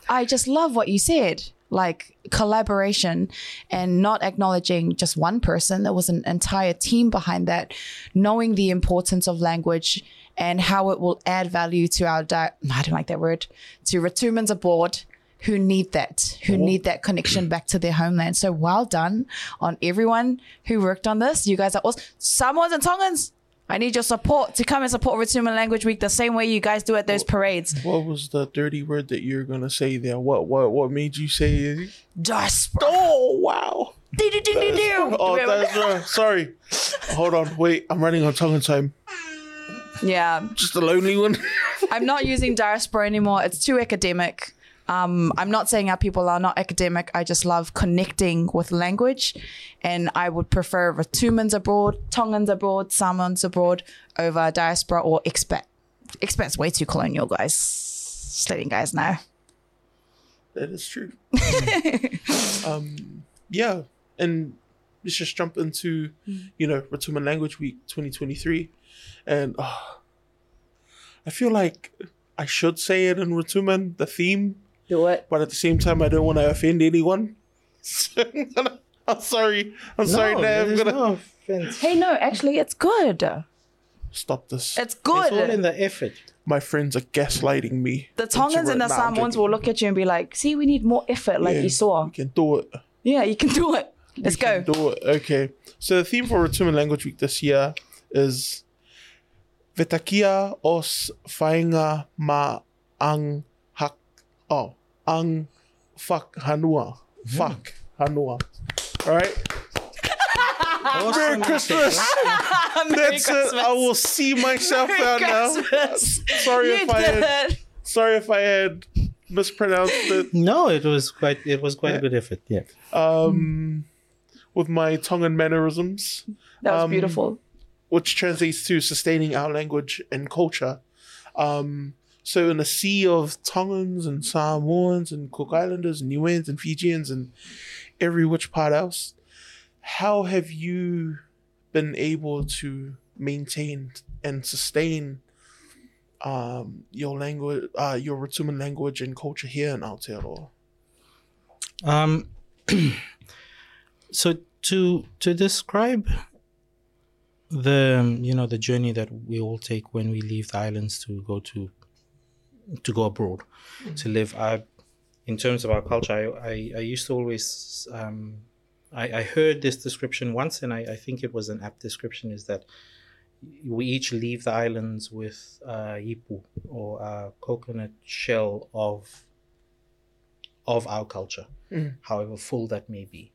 I just love what you said. Like collaboration and not acknowledging just one person. There was an entire team behind that, knowing the importance of language and how it will add value to our di- I don't like that word to Rotumans aboard who need that, who oh. need that connection back to their homeland. So well done on everyone who worked on this. You guys are awesome. Samoans and Tongans, I need your support to come and support Rotuman Language Week the same way you guys do at those parades. What was the dirty word that you're gonna say there? What what what made you say it? Diaspora. Oh wow! Do, do, do, do, do. Oh, that's right. Sorry. Hold on. Wait, I'm running on tongue time. Yeah, Just a lonely one. I'm not using diaspora anymore. It's too academic. Um, I'm not saying our people are not academic. I just love connecting with language, and I would prefer Rotumans abroad, Tongans abroad, Samoans abroad over diaspora or expat. Expat's way too colonial, guys. Just letting guys know. that is true. um, yeah, and let's just jump into you know Rotuman Language Week 2023, and oh, I feel like I should say it in Rotuman, the theme, Do it. but at the same time I don't want to offend anyone. So I'm, gonna, I'm sorry. I'm sorry, no, I'm gonna no offense. Hey, no, actually, it's good. stop this. It's good. It's all good. in the effort. My friends are gaslighting me. the Tongans and the Nah, Samoans will look at you and be like, "See, we need more effort, like Yeah, you saw. You can do it. Yeah, you can do it. Let's go." Do it. Okay. So the theme for Rotuman Language Week this year is Vetakia os whainga ma ang hak oh ang fuck hanua. Fuck hanua. Alright? Merry Christmas! That's it. I will see myself out now. Sorry You if I did had it. sorry if I had mispronounced it. No, it was quite. It was quite a good effort. Yeah. Um with my tongue and mannerisms. That was Um, beautiful. which translates to sustaining our language and culture. Um, so in a sea of Tongans and Samoans and Cook Islanders and Niueans and Fijians and every which part else, how have you been able to maintain and sustain um, your language, uh, your Rotuman language and culture here in Aotearoa? Um, so to to describe the you know the journey that we all take when we leave the islands to go to to go abroad to live. I, in terms of our culture, I, I, I used to always um, I, I heard this description once, and I, I think it was an apt description. Is that we each leave the islands with uh, yipu or a coconut shell of of our culture, however full that may be.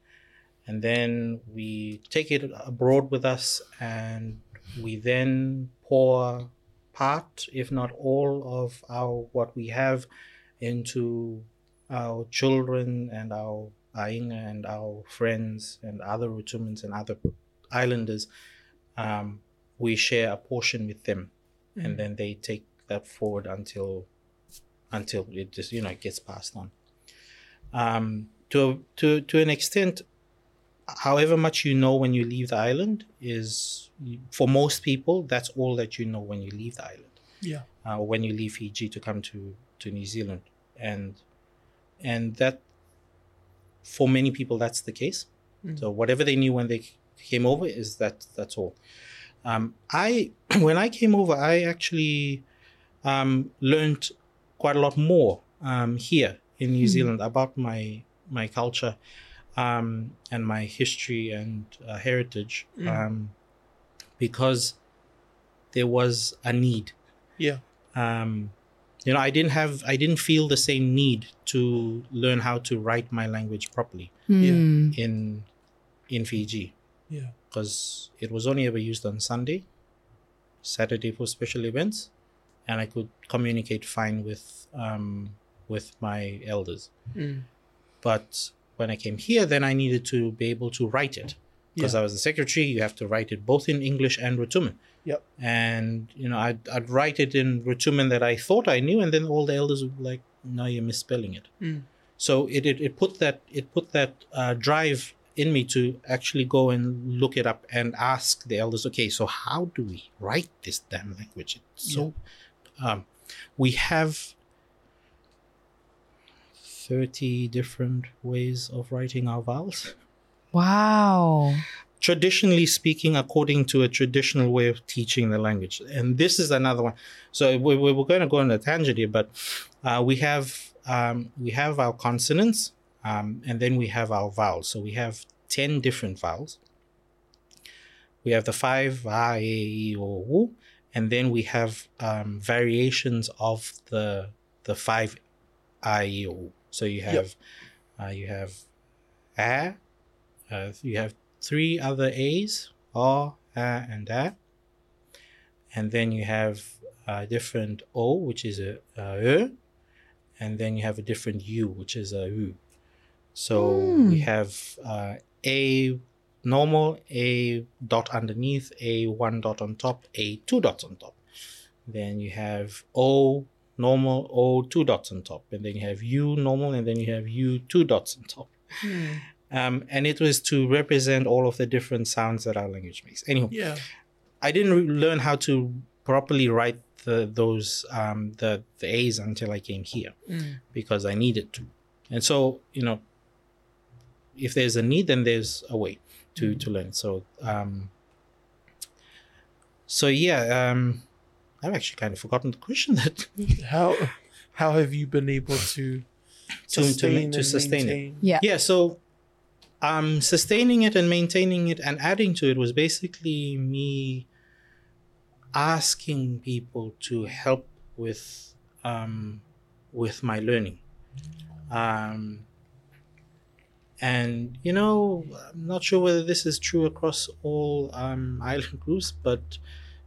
And then we take it abroad with us and we then pour part, if not all, of our what we have into our children and our Ainga and our friends and other Rotumans and other islanders. Um, we share a portion with them and then they take that forward until until it just you know gets passed on um, to to to an extent however much you know when you leave the island is for most people that's all that you know when you leave the island. Yeah. uh, when you leave Fiji to come to to New Zealand. And and that for many people that's the case. So whatever they knew when they came over is that that's all. Um, I when I came over I actually um, learned quite a lot more um, here in New Zealand about my my culture um, and my history and uh, heritage um, because there was a need. Yeah. Um, you know, I didn't have, I didn't feel the same need to learn how to write my language properly Yeah. in in Fiji Yeah. because it was only ever used on Sunday, Saturday for special events, and I could communicate fine with um, with my elders. Mm. But when I came here, then I needed to be able to write it because Yeah. I was the secretary. You have to write it both in English and Rotuman. Yep. And you know, I'd, I'd write it in Rotuman that I thought I knew, and then all the elders would be like, "No, you're misspelling it." Mm. So it, it it put that it put that uh, drive in me to actually go and look it up and ask the elders, okay, so how do we write this damn language? It's so um, we have 30 different ways of writing our vowels. Wow. Traditionally speaking, according to a traditional way of teaching the language. And this is another one. So we, we- we're going to go on a tangent here, but uh, we have um, we have our consonants um, and then we have our vowels. So we have 10 different vowels. We have the five, a, e, i, o, u, and then we have um, variations of the the five a, e, o, u. So you have uh, you have a, uh, you have three other a's, a, a, and a, and then you have a different o, which is a, a e, and then you have a different u, which is a u. So we have uh, a normal, a dot underneath, a one dot on top, a two dots on top. Then you have O normal, O two dots on top, and then you have U normal, and then you have U two dots on top. Um, and it was to represent all of the different sounds that our language makes. Anyway, Yeah. I didn't re- learn how to properly write the those um, the the A's until I came here because I needed to. And so you know, if there's a need, then there's a way to to learn. So um, so yeah, um, I've actually kind of forgotten the question that How how have you been able to To- to sustain to and sustain it. Yeah. yeah so um sustaining it and maintaining it and adding to it was basically me asking people to help with um with my learning um and you know i'm not sure whether this is true across all um island groups but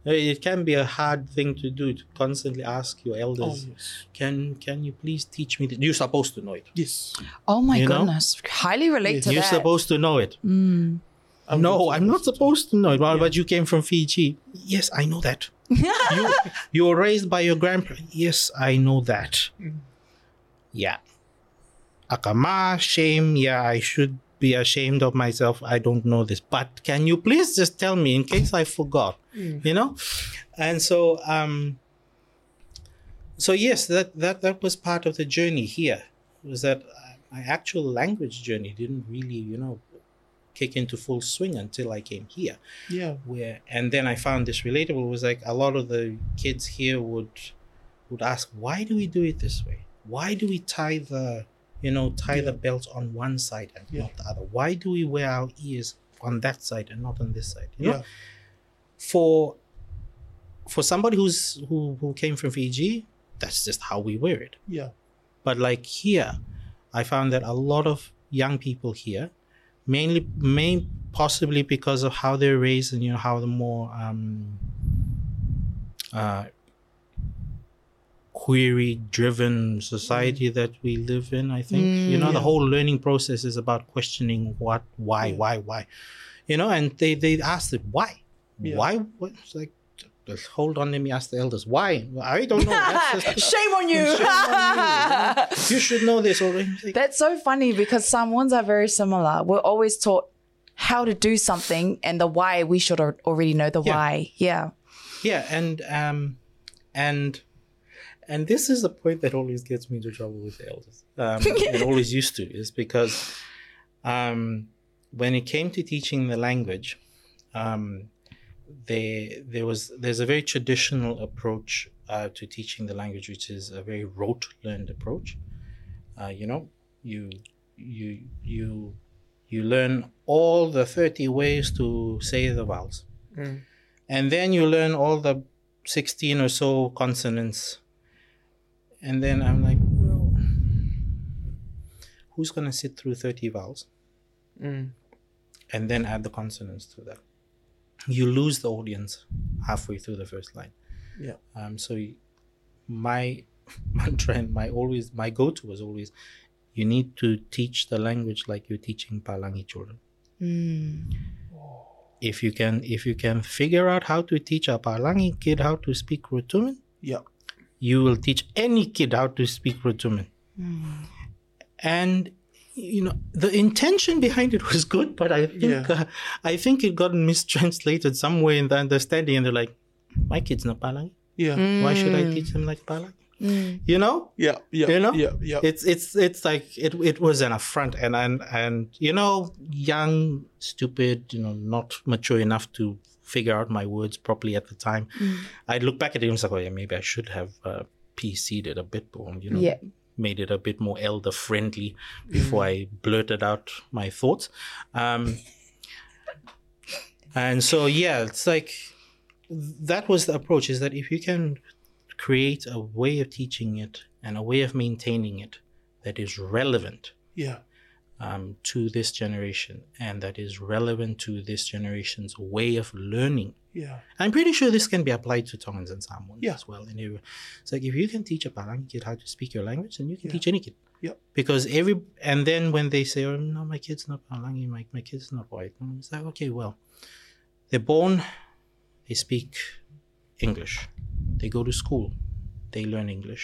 it can be a hard thing to do to constantly ask your Oh elders yes. can can you please teach me this? you're supposed to know it Yes. Oh my You know? goodness. Highly relate to you're that. supposed to know it Mm. I'm no, not I'm not supposed to know it. Well, Yeah. but you came from Fiji. Yes, I know that. you you were raised by your grandparents. Yes, I know that. Mm. Yeah. Akama, shame. Yeah, I should be ashamed of myself. I don't know this. But can you please just tell me in case I forgot? You know? And so um so yes, that that that was part of the journey here. Was that my actual language journey didn't really, you know, kick into full swing until I came here Yeah. where and then I found this relatable was like a lot of the kids here would would ask why do we do it this way why do we tie the you know tie the belt on one side and Yeah. not the other why do we wear our ears on that side and not on this side you know Yeah. For for somebody who's who who came from Fiji that's just how we wear it. Yeah. but like here i found that a lot of young people here mainly main possibly because of how they're raised and you know how the more um uh query driven society that we live in i think. You know the whole learning process is about questioning what why Yeah. why why. You know and they they ask it why Yeah. why what like just hold on let me ask the elders why i don't know just- Shame on you. Shame on you should know this already. That's so funny because Samoans are very similar. We're always taught how to do something and the why. We should already know the Yeah. why. Yeah. yeah, and um, and and this is the point that always gets me into trouble with the elders. Um, and always used to is because um, when it came to teaching the language, um, there there was there's a very traditional approach uh, to teaching the language, which is a very rote learned approach. Uh, you know, you you you you learn all the 30 ways to say the vowels Mm. and then you learn all the 16 or so consonants and then i'm like well who's going to sit through 30 vowels Mm. and then add the consonants to that you lose the audience halfway through the first line Yeah. um so my mantra and my always my go-to was always you need to teach the language like you're teaching palangi children Mm. if you can if you can figure out how to teach a Palangi kid how to speak Rotuman, Yeah. you will teach any kid how to speak Rotuman. And you know the intention behind it was good, but I think Yeah. uh, I think it got mistranslated somewhere in the understanding, and they're like, "My kid's not Palangi. Yeah. Why should I teach them like Palangi?" You know, Yeah. Yeah. You know? Yeah. Yeah. it's it's it's like it it was an affront and and and you know young stupid you know not mature enough to figure out my words properly at the time i'd look back at it and was like oh yeah maybe i should have uh, pc'd it a bit more you know Yeah. Made it a bit more elder friendly before i blurted out my thoughts um and so yeah it's like that was the approach is that if you can create a way of teaching it and a way of maintaining it that is relevant yeah. um, to this generation and that is relevant to this generation's way of learning. Yeah. I'm pretty sure this can be applied to Tongans and Samoans Yeah. as well. And if- it's like if you can teach a Palangi kid how to speak your language, then you can Yeah. teach any kid. Yep. Because every and then when they say, "Oh no, my kid's not Palangi, my my kid's not white," and it's like, okay, well, they're born, they speak English, they go to school, they learn English,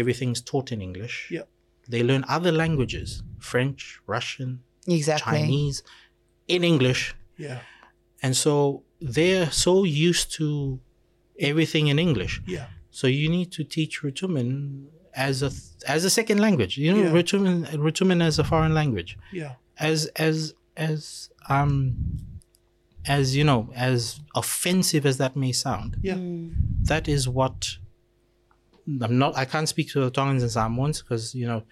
everything's taught in English. Yep. They learn other languages, French, Russian, Exactly. Chinese, in English, Yeah. and so they're so used to everything in English. Yeah. So you need to teach Rotuman as a as a second language. You know, Yeah. Rotuman Rotuman as a foreign language. Yeah. As as as um as you know, as offensive as that may sound, Yeah. that is what I'm not. I can't speak to the Tongans and Samoans because you know,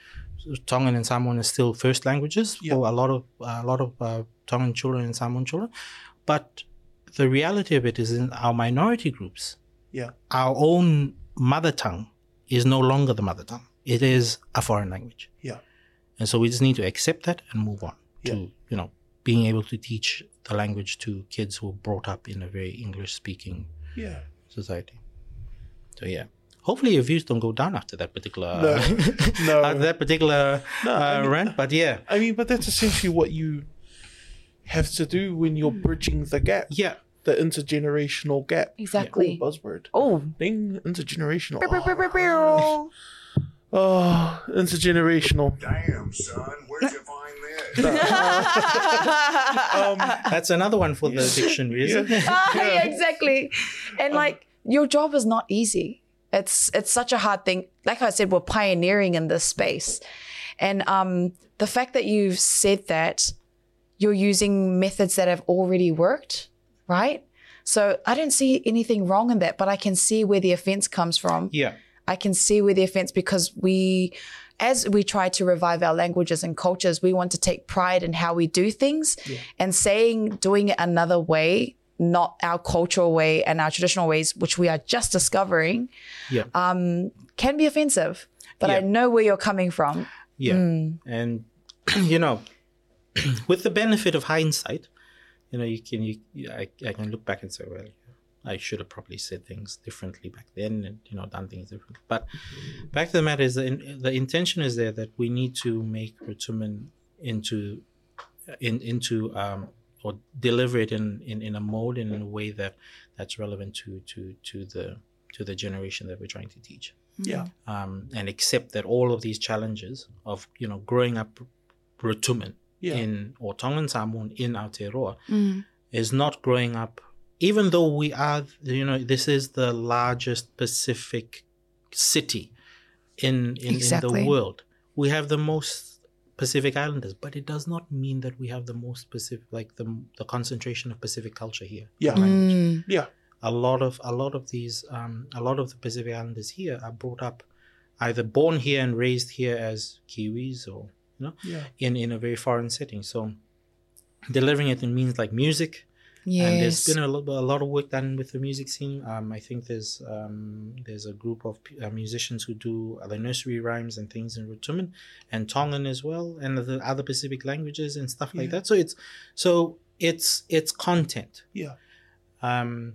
Tongan and Samoan are still first languages Yeah. for a lot of a lot of uh, Tongan children and Samoan children. But the reality of it is, in our minority groups, Yeah. our own mother tongue is no longer the mother tongue. It is a foreign language, Yeah. and so we just need to accept that and move on Yeah. to you know being able to teach the language to kids who are brought up in a very English speaking Yeah. society. So yeah, hopefully your views don't go down after that particular No. No. that particular No, I uh, mean- rant. But yeah, I mean, but that's essentially what you have to do when you're bridging the gap, yeah, the intergenerational gap. Exactly. Oh, buzzword. Oh. Ding, intergenerational. Oh, pew. oh, intergenerational. Damn, son, where'd you find this? Um, that's another one for the dictionary, isn't it? Ah, yeah, exactly. And like your job is not easy. It's it's such a hard thing. Like I said, we're pioneering in this space. And um the fact that you've said that you're using methods that have already worked, right? So I don't see anything wrong in that, but I can see where the offense comes from. Yeah, I can see where the offense because we, as we try to revive our languages and cultures, we want to take pride in how we do things and saying doing it another way, not our cultural way and our traditional ways, which we are just discovering, yeah, um, can be offensive. But I know where you're coming from. yeah. Mm. And you know, with the benefit of hindsight, you know, you can you, I, I can look back and say, well, I should have probably said things differently back then, and you know, done things differently. But back to the matter is the, the intention is there that we need to make Rotuman into in into um or deliver it in, in in a mode and in a way that that's relevant to to to the to the generation that we're trying to teach yeah. um, and accept that all of these challenges of you know growing up Rotuman Yeah. in or Tongan Samoan in Aotearoa Mm. is not growing up even though we are you know this is the largest Pacific city in in, Exactly. in the world we have the most Pacific Islanders but it does not mean that we have the most Pacific like the the concentration of Pacific culture here Yeah. Mm. Yeah. a lot of a lot of these um, a lot of the Pacific Islanders here are brought up either born here and raised here as Kiwis or you know Yeah. in in a very foreign setting. So delivering it in means like music. And there's been a, lo- a lot of work done with the music scene. Um, I think there's um, there's a group of p- uh, musicians who do other nursery rhymes and things in Rotuman and Tongan as well, and the other Pacific languages and stuff like Yeah. that. So it's so it's it's content Yeah. um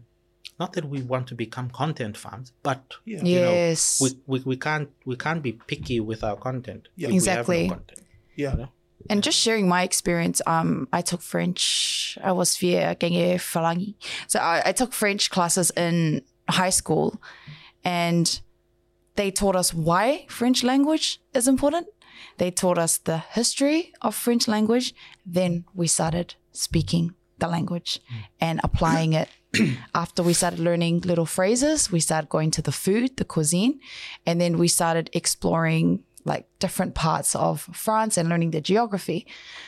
not that we want to become content farms but Yeah. you know, Yes. we, we, we can't we can't be picky with our content Yeah. Have no Exactly. content, Yeah. you know? And just sharing my experience, um, I took French. I was via Genge Falangi. So I, I took French classes in high school and they taught us why French language is important. They taught us the history of French language. Then we started speaking the language and applying it. After we started learning little phrases, we started going to the food, the cuisine, and then we started exploring like different parts of France and learning the geography.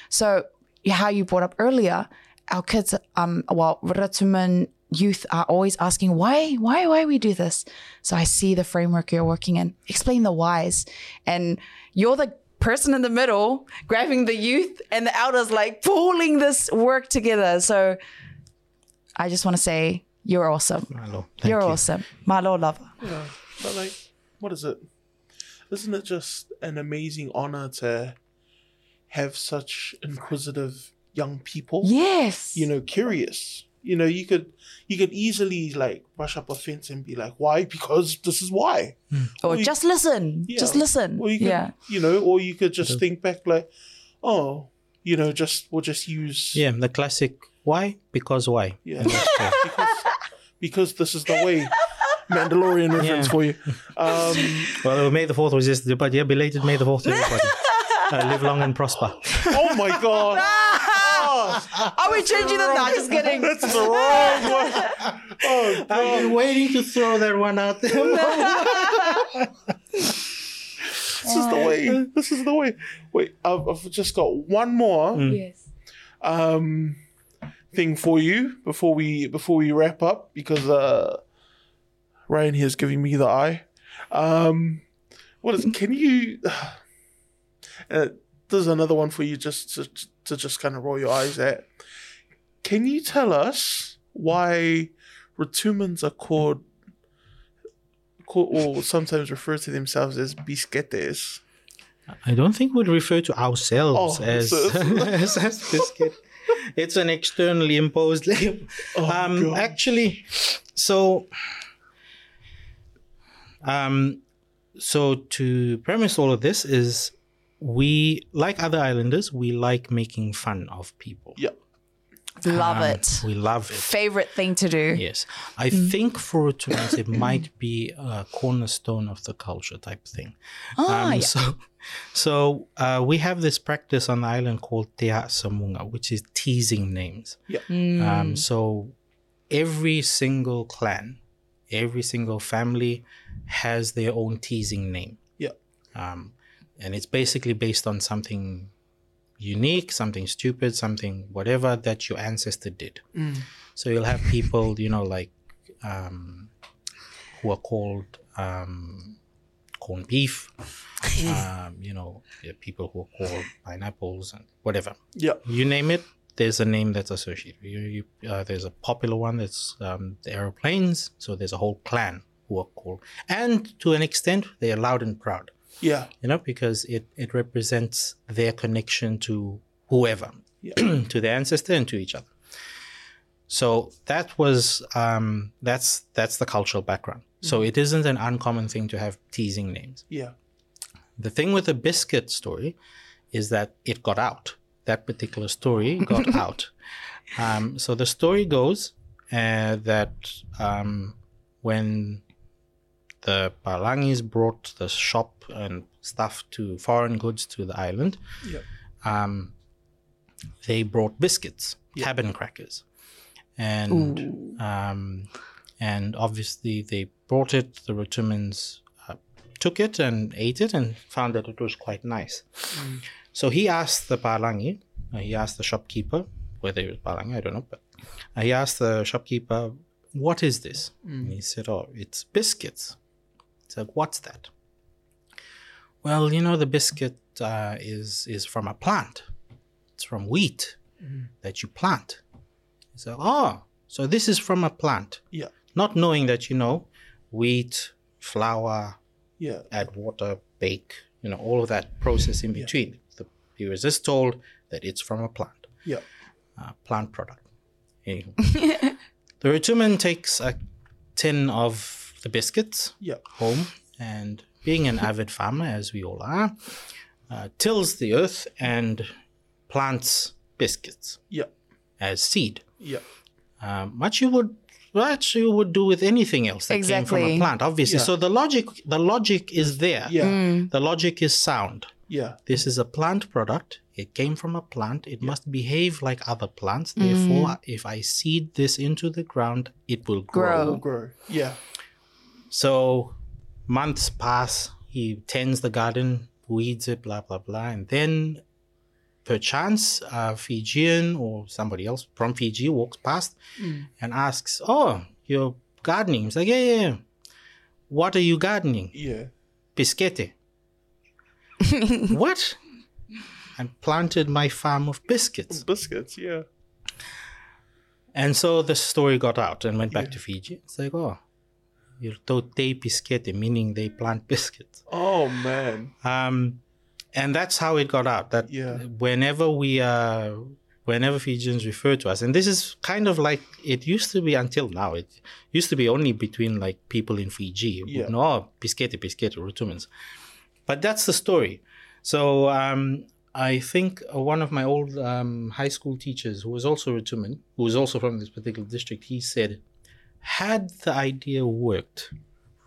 So how you brought up earlier, our kids, um, well, Rotuman youth are always asking why, why, why we do this. So I see the framework you're working in. Explain the whys, and you're the person in the middle grabbing the youth and the elders like pulling this work together. So I just want to say you're awesome. Malo, thank you're you. awesome. Malo lover. Yeah, but like, what is it? Isn't it just an amazing honor to have such inquisitive young people? Yes. You know, curious. You know, you could you could easily like brush up a fence and be like, why? Because this is why. Hmm. or you- just listen. Yeah. Just listen. Or you could, yeah. you know, or you could just think back like, oh, you know, just we'll just use Yeah, the classic. Why? Because why? Yeah. And that's all. because because this is the way. Mandalorian reference Yeah. for you. Um, well, May the Fourth was yesterday, but yeah, belated May the Fourth to everybody. uh, live long and prosper. oh my god. Oh, Are we changing the? No, just kidding. that's the wrong one. Oh I've been waiting to throw that one out there. This is the way. This is the way. Wait, I've, I've just got one more yes. um thing for you before we before we wrap up because uh Ryan here is giving me the eye. Um what is can you uh, there's another one for you just to, to just kind of roll your eyes at. Can you tell us why Rotumans are called, called or sometimes refer to themselves as bisiketes? I don't think we'd refer to ourselves Oh, as, as, as biscuit. It's an externally imposed label. um, God. actually, so, um, so to premise all of this is we, like other islanders, we like making fun of people. Yeah. Love Um, it. We love it. Favorite thing to do. Yes, I think for Tunis it might be a cornerstone of the culture type thing. Ah, yeah. So, so uh, we have this practice on the island called Te Samunga, which is teasing names. Mm. Um, so every single clan, every single family has their own teasing name. Yeah. Um, and it's basically based on something unique, something stupid, something whatever that your ancestor did. So you'll have people, you know, like um, who are called um, corned beef. um, you know, people who are called pineapples and whatever. Yeah. You name it, there's a name that's associated. You, you, uh, there's a popular one that's um, the aeroplanes. So there's a whole clan who are called, and to an extent, they are loud and proud Yeah. you know, because it, it represents their connection to whoever, Yeah. to their ancestor and to each other. So that was um, that's that's the cultural background. So it isn't an uncommon thing to have teasing names. Yeah. The thing with the biscuit story is that it got out. That particular story got out. Um, so the story goes uh, that um, when the Palangis brought the shop and stuff to foreign goods to the island, Yeah. um, they brought biscuits, cabin crackers, and um, and obviously they brought it. The Rotumans uh, took it and ate it and found that it was quite nice. So he asked the Palangi, uh, he asked the shopkeeper, whether it was Palangi, I don't know, but uh, he asked the shopkeeper, "What is this?" And he said, "Oh, it's biscuits." It's like, "What's that?" Well, you know, the biscuit uh, is is from a plant. It's from wheat that you plant. So, oh, so this is from a plant. Yeah. Not knowing that you know, wheat, flour, Yeah. add water, bake, you know, all of that process in between. The, he was just told that it's from a plant, Yeah. uh, plant product. Anywho. the Rotuman takes a tin of the biscuits Yeah. home and being an avid farmer, as we all are, uh, tills the earth and plants biscuits Yeah. as seed. Yeah. Um, what you would what you would do with anything else that came from a plant, obviously. Yeah. So the logic the logic is there. Yeah. Mm. The logic is sound. Yeah. This is a plant product. It came from a plant. It must behave like other plants. Therefore, if I seed this into the ground, it will grow. Grow. Will grow. Yeah. So months pass. He tends the garden, weeds it, blah blah blah, and then perchance a Fijian or somebody else from Fiji walks past hmm. and asks, "Oh, you're gardening?" He's like, "Yeah, yeah." yeah." What are you gardening? Yeah. Bisikete. what? I planted my farm of biscuits. Biscuits. Yeah. And so the story got out and went back to Fiji. It's like, oh, you're told tote bisikete, meaning they plant biscuits. Oh man. Um, and that's how it got out. That Yeah. whenever we, uh, whenever Fijians refer to us, and this is kind of like it used to be until now. It used to be only between like people in Fiji. Yeah. No, oh, bisikete, bisikete, Rotumans. But that's the story. So um, I think one of my old um, high school teachers, who was also a Rotuman, who was also from this particular district, he said, had the idea worked,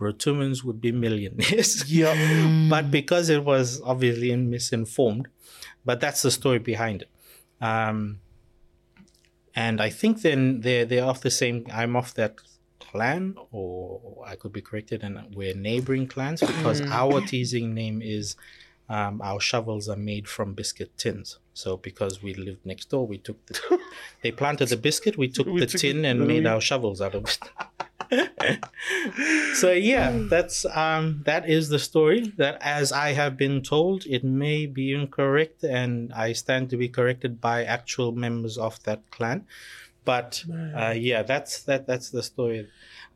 Rotumans would be millionaires. Yeah. but because it was obviously misinformed, but that's the story behind it. Um, and I think then they're they're of the same. I'm of that clan, or I could be corrected, and we're neighboring clans because our teasing name is. Um, our shovels are made from biscuit tins. So because we lived next door, we took the they planted the biscuit, we took We the took tin and made our shovels out of it. so yeah, that's um that is the story. That as I have been told, it may be incorrect, and I stand to be corrected by actual members of that clan. But uh, yeah, that's that that's the story,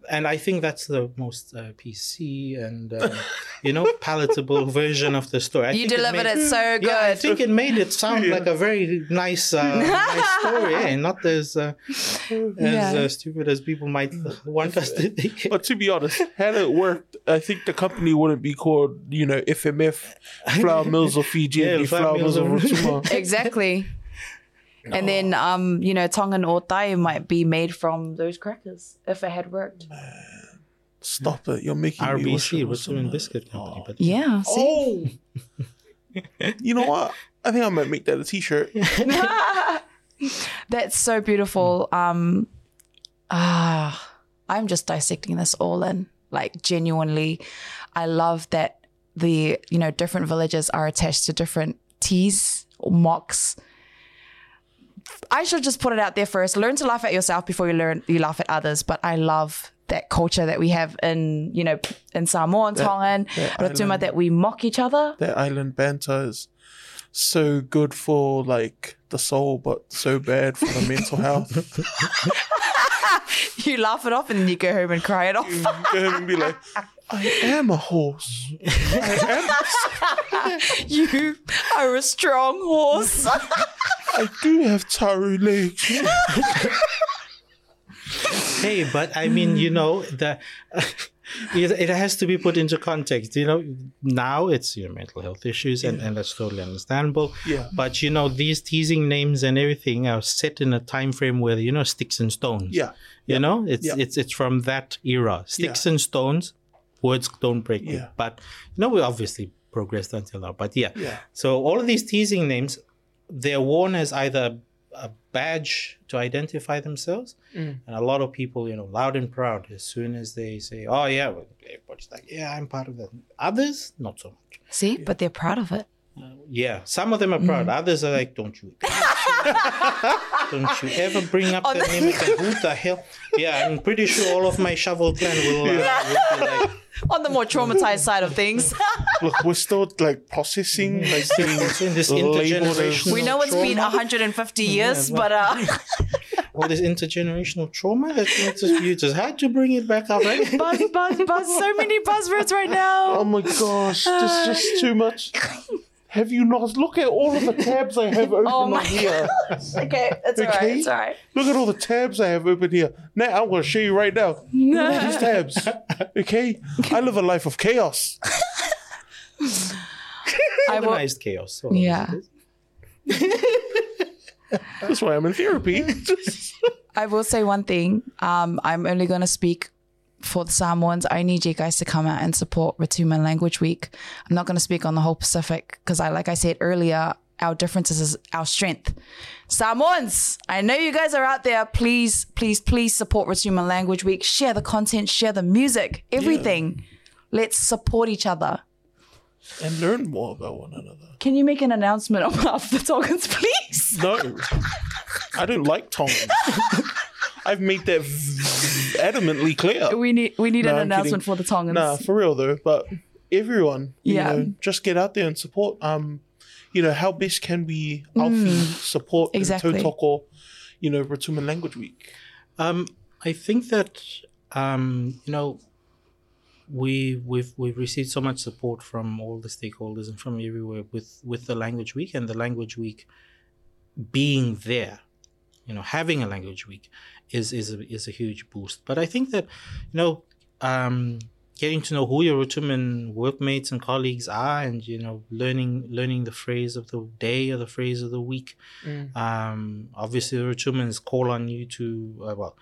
and I think that's the most uh, PC and uh, you know palatable version of the story. I You think it delivered made- it so good. yeah, I think it made it sound Yeah. like a very nice, uh, nice story, eh? not as uh, as Yeah. uh, stupid as people might want us to think. But to be honest, had it worked, I think the company wouldn't be called, you know, FMF Flour Mills of Fiji Yeah, and be Flour Flour Mills Mills of of- Rotuma. exactly. And then, um, you know, Tongan or Thai might be made from those crackers if it had worked. Stop it. You're making me wish it was Rotuman Biscuit Company. But Yeah. See? Oh. you know what? I think I might make that a t-shirt. That's so beautiful. Um, ah, I'm just dissecting this all in. Like genuinely, I love that the you know different villages are attached to different teas or mocks. I should just put it out there first. Learn to laugh at yourself before you learn you laugh at others. But I love that culture that we have in you know in Samoa and Tongan, that Rotuma, island. that we mock each other. That island banter is so good for like the soul, but so bad for the mental health. You laugh it off and then you go home and cry it off. Go ahead and be like, I am a horse. I am. you are a strong horse. I do have taru legs. hey, but I mean, you know, the it, it has to be put into context. You know, now it's your mental health issues, and, and that's totally understandable. Yeah. But you know, these teasing names and everything are set in a time frame where you know sticks and stones. Yeah. You know, it's Yeah. it's it's from that era. Sticks Yeah. and stones, words don't break. quick. Yeah. But you know, we obviously progressed until now. But yeah. Yeah. So all of these teasing names, they're worn as either a badge to identify themselves, Mm. and a lot of people, you know, loud and proud. As soon as they say, "Oh yeah," well, everybody's like, "Yeah, I'm part of that." Others, not so much. See, but they're proud of it. Yeah, some of them are proud. Others are like, "Don't you, don't you ever bring up the name again? Who the hell?" Yeah, I'm pretty sure all of my shovel clan will, uh, will be like, On the more traumatized side of things, Look, we're still like processing, like being in this labeled as- intergenerational. we know it's been 150 years, well- but uh, all this intergenerational trauma. That you just, you just had to bring it back up, right? buzz, buzz, buzz. So many buzzwords right now. Oh my gosh, this is just too much. Have you not? Look at all of the tabs I have open Oh my on here. Okay, it's alright. Okay. It's alright. Look at all the tabs I have open here. Now I'm going to show you right now. Look at these tabs. Okay, I live a life of chaos. I will, Organized chaos. so Yeah. That's why I'm in therapy. I will say one thing. Um, I'm only going to speak for the Samoans. I need you guys to come out and support Rotuman Language Week. I'm not going to speak on the whole Pacific because I, like I said earlier, our differences is our strength. Samoans, I know you guys are out there. Please, please, please support Rotuman Language Week. Share the content, share the music, everything. Let's support each other. and learn more about one another. Can you make an announcement on behalf of the Tongans, please? No, I don't like Tongans. I've made that adamantly clear. We need we need No, an I'm announcement kidding. for the Tongans. Nah, for real though. But everyone, you Yeah. know, just get out there and support. Um, you know, how best can we Alfie support Mm. Exactly. Totoko, you know, Rotuman Language Week? Um, I think that um, you know we we've we've received so much support from all the stakeholders and from everywhere with with the language week and the language week being there. You know, having a language week is is a, is a huge boost. But I think that you know um, getting to know who your Rotuman workmates and colleagues are, and you know, learning learning the phrase of the day or the phrase of the week. Um, obviously, the Rotumans call on you to uh, well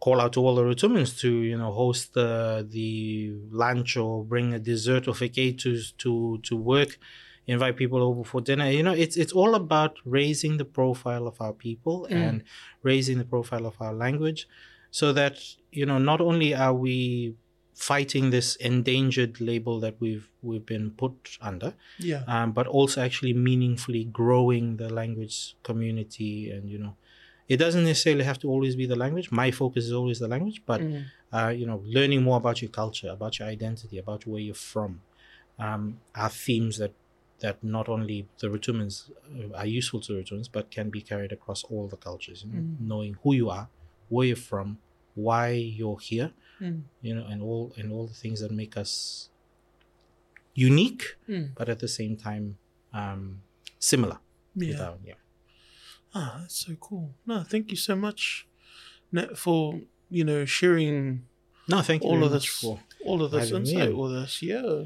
call out to all the Rotumans to you know host the the lunch or bring a dessert or fake to to to work. Invite people over for dinner. You know, it's it's all about raising the profile of our people and raising the profile of our language, so that you know not only are we fighting this endangered label that we've we've been put under, Yeah. um, but also actually meaningfully growing the language community and you know it doesn't necessarily have to always be the language my focus is always the language but uh, you know learning more about your culture about your identity about where you're from um, are themes that that not only the Rotumans uh, are useful to the Rotumans but can be carried across all the cultures you know knowing who you are where you're from why you're here you know and all and all the things that make us unique but at the same time um similar Yeah. without- yeah Ah, that's so cool. No, thank you so much, Net, for you know sharing no thank you all of this, for all of this insight in. with us. Yeah.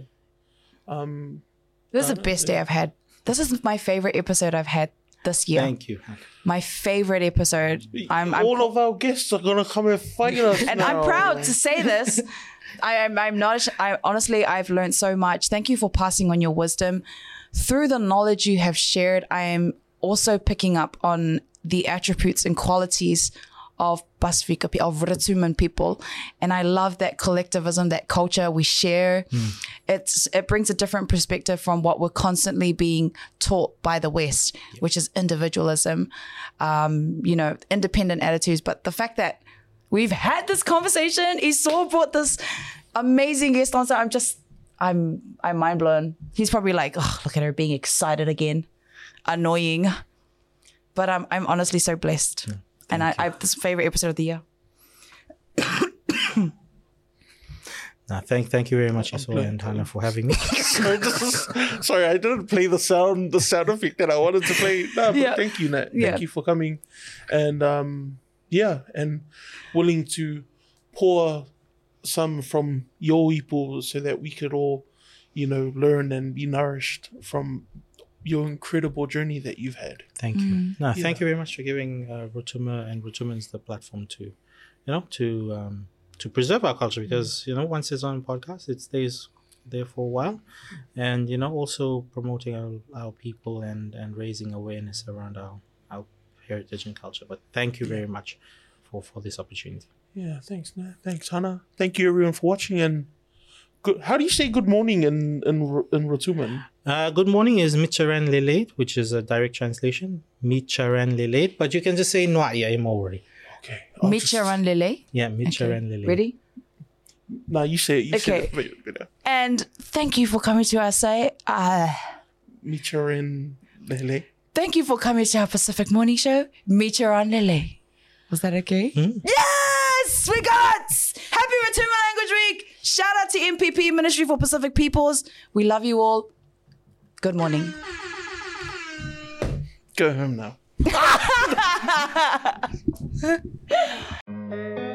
Um. This is the best day I've had. This is my favorite episode I've had this year. thank you my favorite episode. I'm, I'm all of our guests are gonna come and fight us, and I'm proud to say this. I am. I'm not. I honestly, I've learned so much. Thank you for passing on your wisdom through the knowledge you have shared. I am also picking up on the attributes and qualities of Pasifika, pe- of Rotuman people, and I love that collectivism, that culture we share. It's it brings a different perspective from what we're constantly being taught by the West, which is individualism, um, you know, independent attitudes. But the fact that we've had this conversation, Esau brought this amazing guest on, so I'm just I'm I'm mind blown. He's probably like, oh, look at her being excited again, annoying. But I'm I'm honestly so blessed, and I, I have this favorite episode of the year. no, thank thank you very much Iso and Hannah for having me sorry, this is- sorry, I didn't play the sound, the sound effect that I wanted to play. No, but Yeah. thank you, Nat. Yeah. Thank you for coming, and um, yeah, and willing to pour some from your people so that we could all, you know, learn and be nourished from your incredible journey that you've had. thank you no Yeah. thank you very much for giving uh, Rotuma and Rotumans the platform to you know to um to preserve our culture because you know once it's on a podcast it stays there for a while and you know also promoting our, our people and and raising awareness around our our heritage and culture but thank you very much for for this opportunity Yeah, thanks, Nat. Thanks, Hannah. Thank you, everyone, for watching. And good. How do you say good morning in in R- in Rotuman? Uh, good morning is Micharan Lelate, which is a direct translation. Micharan Lelate, but you can just say Nwaya Imori. Okay. I'll just- Micharan Lele. Yeah, Micharan Lelate. Ready? Nah, you say it. You Okay. say it. And thank you for coming to our say. Uh, Micharan Lele. thank you for coming to our Pacific Morning Show. Micharan Lele. Was that okay? Yes, we got. Happy Return Language Week. Shout out to MPP Ministry for Pacific Peoples. We love you all. Good morning. Go home now.